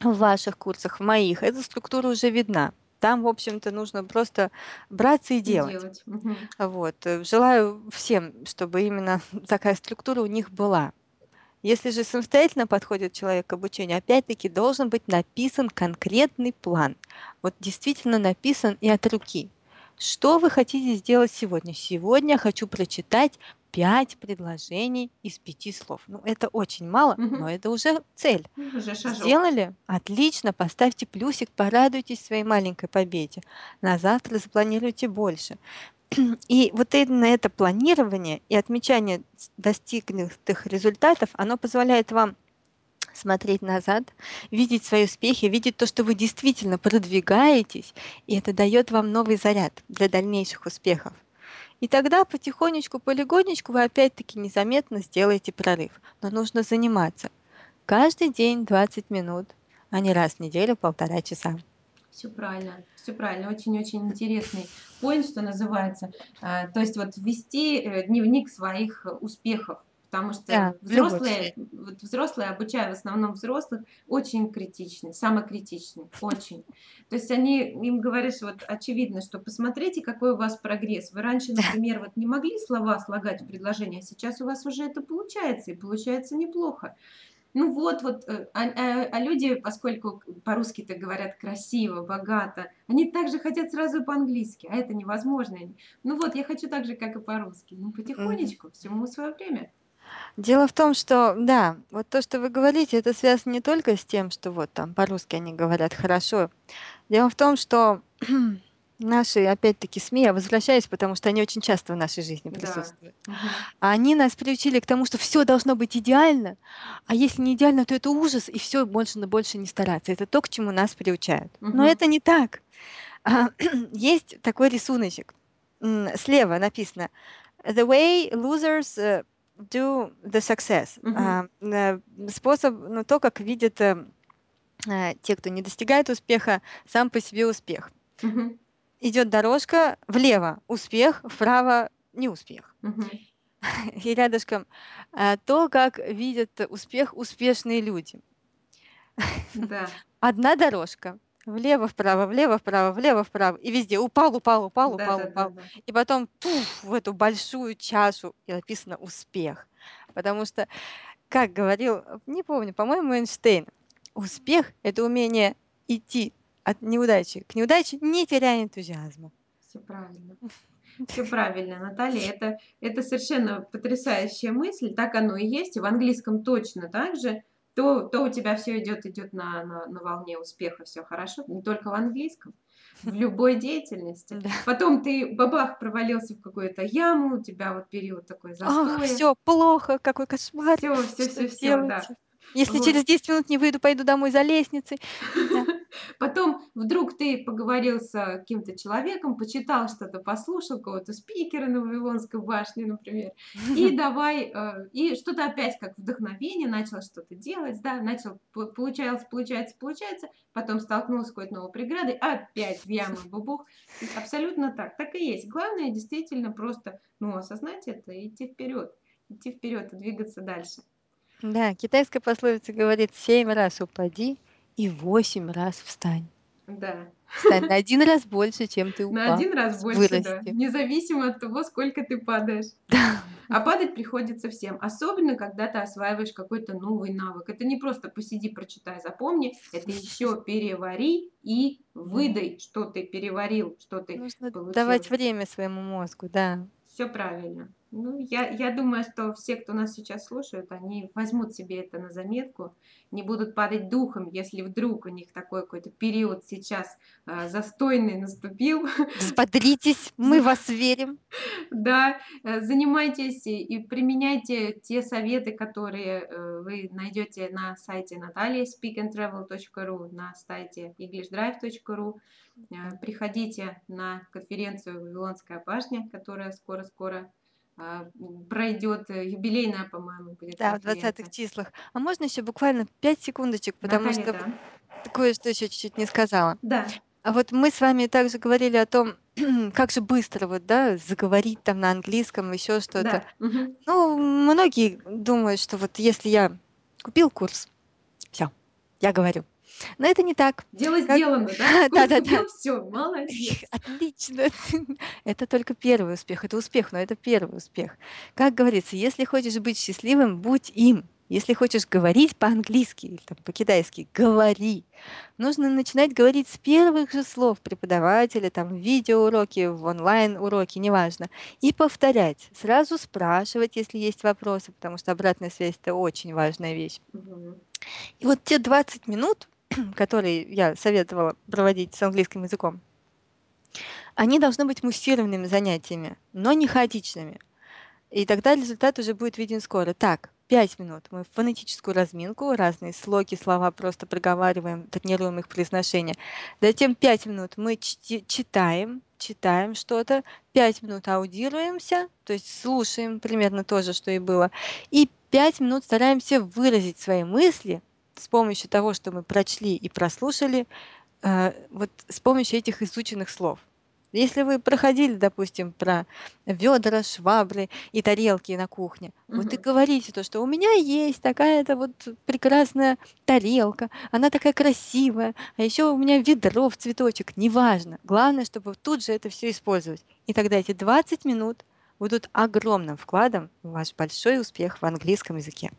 Speaker 2: В ваших курсах, в моих, эта структура уже видна. Там, в общем-то, нужно просто браться и
Speaker 1: И
Speaker 2: делать.
Speaker 1: делать. Мгм.
Speaker 2: Вот. Желаю всем, чтобы именно такая структура у них была. Если же самостоятельно подходит человек к обучению, опять-таки должен быть написан конкретный план. Вот действительно написан и от руки. Что вы хотите сделать сегодня? Сегодня я хочу прочитать пять предложений из пяти слов. Ну, это очень мало, но
Speaker 1: Мгм.
Speaker 2: это уже цель.
Speaker 1: Ну, Уже шажок.
Speaker 2: Сделали? Отлично, поставьте плюсик, порадуйтесь своей маленькой победе. На завтра запланируйте больше. И вот именно это планирование и отмечание достигнутых результатов, оно позволяет вам смотреть назад, видеть свои успехи, видеть то, что вы действительно продвигаетесь, и это дает вам новый заряд для дальнейших успехов. И тогда потихонечку, полигонечку вы опять-таки незаметно сделаете прорыв. Но нужно заниматься. Каждый день 20 минут, а не раз в неделю полтора часа.
Speaker 1: Всё правильно, всё правильно. Очень-очень интересный поинт, что называется. А, то есть вот вести, э, дневник своих успехов, потому
Speaker 2: Да,
Speaker 1: что
Speaker 2: любой
Speaker 1: взрослые, вот взрослые, обучая в основном взрослых, очень критичны, самокритичны, очень. То есть они, им говоришь, вот очевидно, что посмотрите, какой у вас прогресс. Вы раньше,
Speaker 2: Да.
Speaker 1: например, вот не могли слова слагать в предложения, а сейчас у вас уже это получается, и получается неплохо. Ну вот вот, э, а а а люди, поскольку по-русски-то говорят красиво, богато, они также хотят сразу по-английски, а это невозможно. Ну вот, я хочу так же, как и по-русски. Ну, потихонечку, всему свое время.
Speaker 2: Дело в том, что да, вот то, что вы говорите, это связано не только с тем, что вот там по-русски они говорят хорошо. Дело в том, что наши, опять-таки, СМИ, я возвращаюсь, потому что они очень часто в нашей жизни
Speaker 1: Да.
Speaker 2: присутствуют.
Speaker 1: Мгм.
Speaker 2: Они нас приучили к тому, что всё должно быть идеально, а если не идеально, то это ужас, и всё, больше на больше не стараться. Это то, к чему нас приучают. Но
Speaker 1: Мгм.
Speaker 2: это не так. А, есть такой рисуночек. М, слева написано: "The way losers, э, do the success".
Speaker 1: Мгм.
Speaker 2: А, э, способ, ну, то, как видят, э, э, те, кто не достигает успеха, сам по себе успех.
Speaker 1: Мгм.
Speaker 2: Идет дорожка: влево- успех, вправо- неуспех.
Speaker 1: Мгм.
Speaker 2: И рядышком, э, то, как видят успех успешные люди.
Speaker 1: Да.
Speaker 2: Одна дорожка: влево-вправо, влево-вправо, влево-вправо, и везде упал упал упал упал упал,
Speaker 1: Да-да-да-да.
Speaker 2: и потом пуф в эту большую чашу, и написано "успех". Потому что, как говорил, не помню, по-моему, Эйнштейн: "Успех- это умение идти от неудачи к неудаче, не теряя энтузиазма".
Speaker 1: Всё правильно. Всё правильно, Наталья. Это это совершенно потрясающая мысль. Так оно и есть. И в английском точно так же. То то у тебя всё идёт идёт на на на волне успеха, всё хорошо. Не только в английском, в любой деятельности.
Speaker 2: Да.
Speaker 1: Потом ты - бабах, провалился в какую-то яму, у тебя вот период такой
Speaker 2: Ах,
Speaker 1: застоя.
Speaker 2: всё плохо, какой кошмар, что
Speaker 1: всё всё,
Speaker 2: делать?
Speaker 1: да.
Speaker 2: Если через
Speaker 1: Вот.
Speaker 2: 10 минут не выйду, пойду домой за лестницей. Да.
Speaker 1: Потом вдруг ты поговорил с каким-то человеком, почитал что-то, послушал кого-то спикера на Вавилонской башне, например, и давай, э, и что-то опять как вдохновение, начал что-то делать, да, начал, по получалось получается получается, потом столкнулся с какой-то новой преградой, опять в яму бубух. Абсолютно так. Так и есть. Главное действительно просто, ну, осознать это и идти вперед. Идти вперед и двигаться дальше.
Speaker 2: Да, китайская пословица говорит: "7 раз упади и 8 раз встань".
Speaker 1: Да.
Speaker 2: Встань на 1 раз больше, чем ты
Speaker 1: На
Speaker 2: упал.
Speaker 1: 1
Speaker 2: То
Speaker 1: раз больше, да,
Speaker 2: вырасти.
Speaker 1: независимо от того, сколько ты падаешь.
Speaker 2: Да.
Speaker 1: А падать приходится всем, особенно когда ты осваиваешь какой-то новый навык. Это не просто посиди, прочитай, запомни, это еще перевари и
Speaker 2: Да.
Speaker 1: выдай, что ты переварил, что ты
Speaker 2: Нужно давать
Speaker 1: получил.
Speaker 2: время своему мозгу, да.
Speaker 1: Всё правильно. Ну, я я думаю, что все, кто нас сейчас слушают, они возьмут себе это на заметку, не будут падать духом, если вдруг у них такой какой-то период сейчас, а, застойный наступил.
Speaker 2: Взбодритесь, мы вас верим.
Speaker 1: Да, э, занимайтесь и применяйте те советы, которые, э, вы найдете на сайте Натальи speakandtravel.ru, на сайте englishdrive.ru. Э, приходите на конференцию "Вавилонская башня", которая скоро-скоро, м, пройдет. Юбилейная, по-моему, будет
Speaker 2: Да, в 20
Speaker 1: конференция.
Speaker 2: числах. А можно еще буквально 5 секундочек, потому
Speaker 1: Наталья,
Speaker 2: что вот
Speaker 1: да.
Speaker 2: кое-что еще чуть-чуть не сказала.
Speaker 1: Да.
Speaker 2: А вот мы с вами также говорили о том, как же быстро вот, да, заговорить там на английском, еще что-то.
Speaker 1: Да.
Speaker 2: Ну, многие думают, что вот если я купил курс, всё, я говорю. Но это не так.
Speaker 1: Дело
Speaker 2: Как
Speaker 1: сделано, да? Курс
Speaker 2: да-да-да.
Speaker 1: купил- всё, молодец.
Speaker 2: Отлично. Это только 1 успех. Это успех, но это 1 успех. Как говорится, если хочешь быть счастливым, будь им. Если хочешь говорить по-английски или там по-китайски- говори. Нужно начинать говорить с первых же слов преподавателя, там, в видеоуроке, в онлайн-уроке, неважно, и повторять. Сразу спрашивать, если есть вопросы, потому что обратная связь- это очень важная вещь. И вот те 20 минут, которые я советовала проводить с английским языком они должны быть муссированными занятиями, но не хаотичными. И тогда результат уже будет виден скоро. Так, 5 минут мы фонетическую разминку, разные слоги, слова просто проговариваем, тренируем их произношение. Затем 5 минут мы читаем читаем что-то, 5 минут аудируемся, то есть слушаем примерно то же, что и было, и 5 минут стараемся выразить свои мысли с помощью того, что мы прочли и прослушали, э, вот с помощью этих изученных слов. Если вы проходили, допустим, про ведра, швабры и тарелки на кухне, вот и говорите то, что у меня есть такая-то вот прекрасная тарелка, она такая красивая, а еще у меня ведро в цветочек, неважно. Главное, чтобы тут же это все использовать. И тогда эти 20 минут будут огромным вкладом в ваш большой успех в английском языке.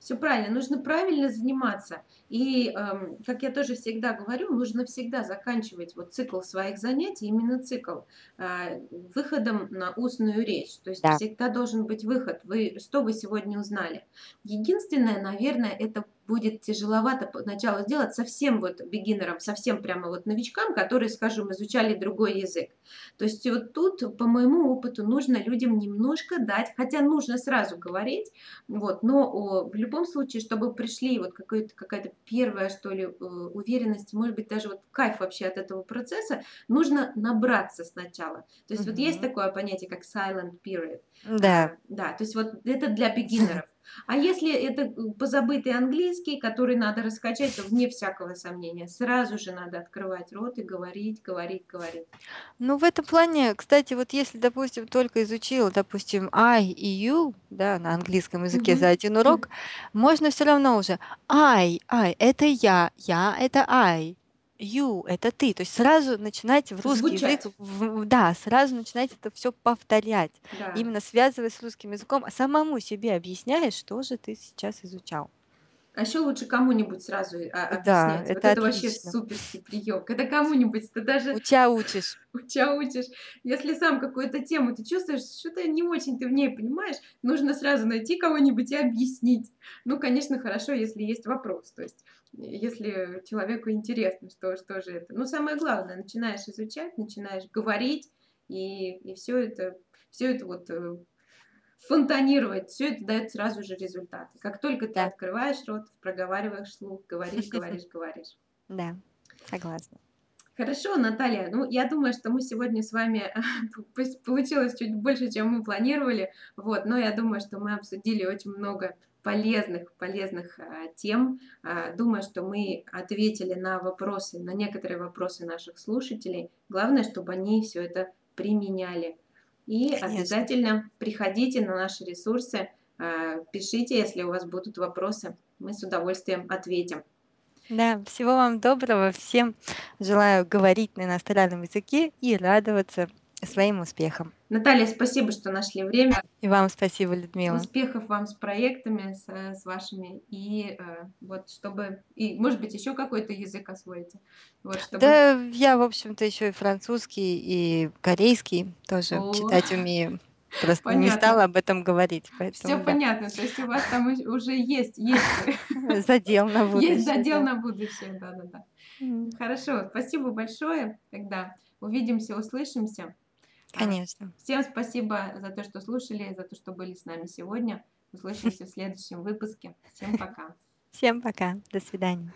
Speaker 1: Все правильно, нужно правильно заниматься. И, эм, как я тоже всегда говорю, нужно всегда заканчивать вот цикл своих занятий, именно цикл, а, выходом на устную речь. То есть
Speaker 2: Да.
Speaker 1: всегда должен быть выход. Вы что вы сегодня узнали? Единственное, наверное, это будет тяжеловато поначалу сделать совсем вот бигинерам, совсем прямо вот новичкам, которые, скажем, изучали другой язык. То есть вот тут, по моему опыту, нужно людям немножко дать, хотя нужно сразу говорить, вот, но о, в любом случае, чтобы пришли вот какая-то первая, что ли, э, уверенность, может быть, даже вот кайф вообще от этого процесса, нужно набраться сначала. То есть вот есть такое понятие, как silent period.
Speaker 2: Да.
Speaker 1: А, да, то есть вот это для бигинеров. А если это э, позабытый английский, который надо раскачать, то вне всякого сомнения, сразу же надо открывать рот и говорить, говорить, говорить.
Speaker 2: Ну, в этом плане, кстати, вот если, допустим, только изучил, допустим, I и you, да, на английском языке за
Speaker 1: Мгм.
Speaker 2: один урок, можно все равно уже I, I– это я, я– это I, you– это ты. То есть сразу начинать в русский язык,
Speaker 1: Звучать,
Speaker 2: в- да, сразу начинать это все повторять,
Speaker 1: да.
Speaker 2: именно связывать с русским языком, а самому себе объясняешь, что же ты сейчас изучал.
Speaker 1: А еще лучше кому-нибудь сразу а,
Speaker 2: Да,
Speaker 1: объяснять. Вот
Speaker 2: это
Speaker 1: это вообще
Speaker 2: отлично.
Speaker 1: суперский прием. Когда кому-нибудь, ты даже
Speaker 2: Уча учишь.
Speaker 1: уча учишь, если сам какую-то тему ты чувствуешь, что-то не очень ты в ней понимаешь, нужно сразу найти кого-нибудь и объяснить. Ну, конечно, хорошо, если есть вопрос, то есть э, если человеку интересно, что, что же это. Ну, самое главное, начинаешь изучать, начинаешь говорить, и, и все это, все это вот э, фонтанировать, все это дает сразу же результаты. Как только ты
Speaker 2: Да,
Speaker 1: открываешь рот, проговариваешь слух, говоришь, говоришь, говоришь.
Speaker 2: да, согласна.
Speaker 1: Хорошо, Наталья. Ну, я думаю, что мы сегодня с вами пусть получилось чуть больше, чем мы планировали. Вот, но я думаю, что мы обсудили очень много полезных, полезных а, тем. А, думаю, что мы ответили на вопросы, на некоторые вопросы наших слушателей. Главное, чтобы они все это применяли. И
Speaker 2: Конечно.
Speaker 1: обязательно приходите на наши ресурсы, а, пишите, если у вас будут вопросы. Мы с удовольствием ответим.
Speaker 2: Да, всего вам доброго. Всем желаю говорить на иностранном языке и радоваться своим успехам.
Speaker 1: Наталья, спасибо, что нашли время.
Speaker 2: И вам спасибо, Людмила.
Speaker 1: Успехов вам с проектами, с, с вашими, и э, вот чтобы, и может быть еще какой-то язык освоите, вот чтобы,
Speaker 2: Да, я, в общем-то, еще и французский, и корейский тоже
Speaker 1: о,
Speaker 2: читать умею. Просто не
Speaker 1: понятно,
Speaker 2: стала об этом говорить,
Speaker 1: все
Speaker 2: поэтому да.
Speaker 1: понятно, то есть у вас там уж- уже есть, есть,
Speaker 2: Задел на
Speaker 1: есть
Speaker 2: будущее,
Speaker 1: задел
Speaker 2: да.
Speaker 1: на будущее, да-да-да. Хорошо, спасибо большое, тогда увидимся, услышимся. А,
Speaker 2: Конечно.
Speaker 1: Всем спасибо за то, что слушали, за то, что были с нами сегодня. Услышимся в следующем выпуске. Всем пока.
Speaker 2: Всем пока. До свидания.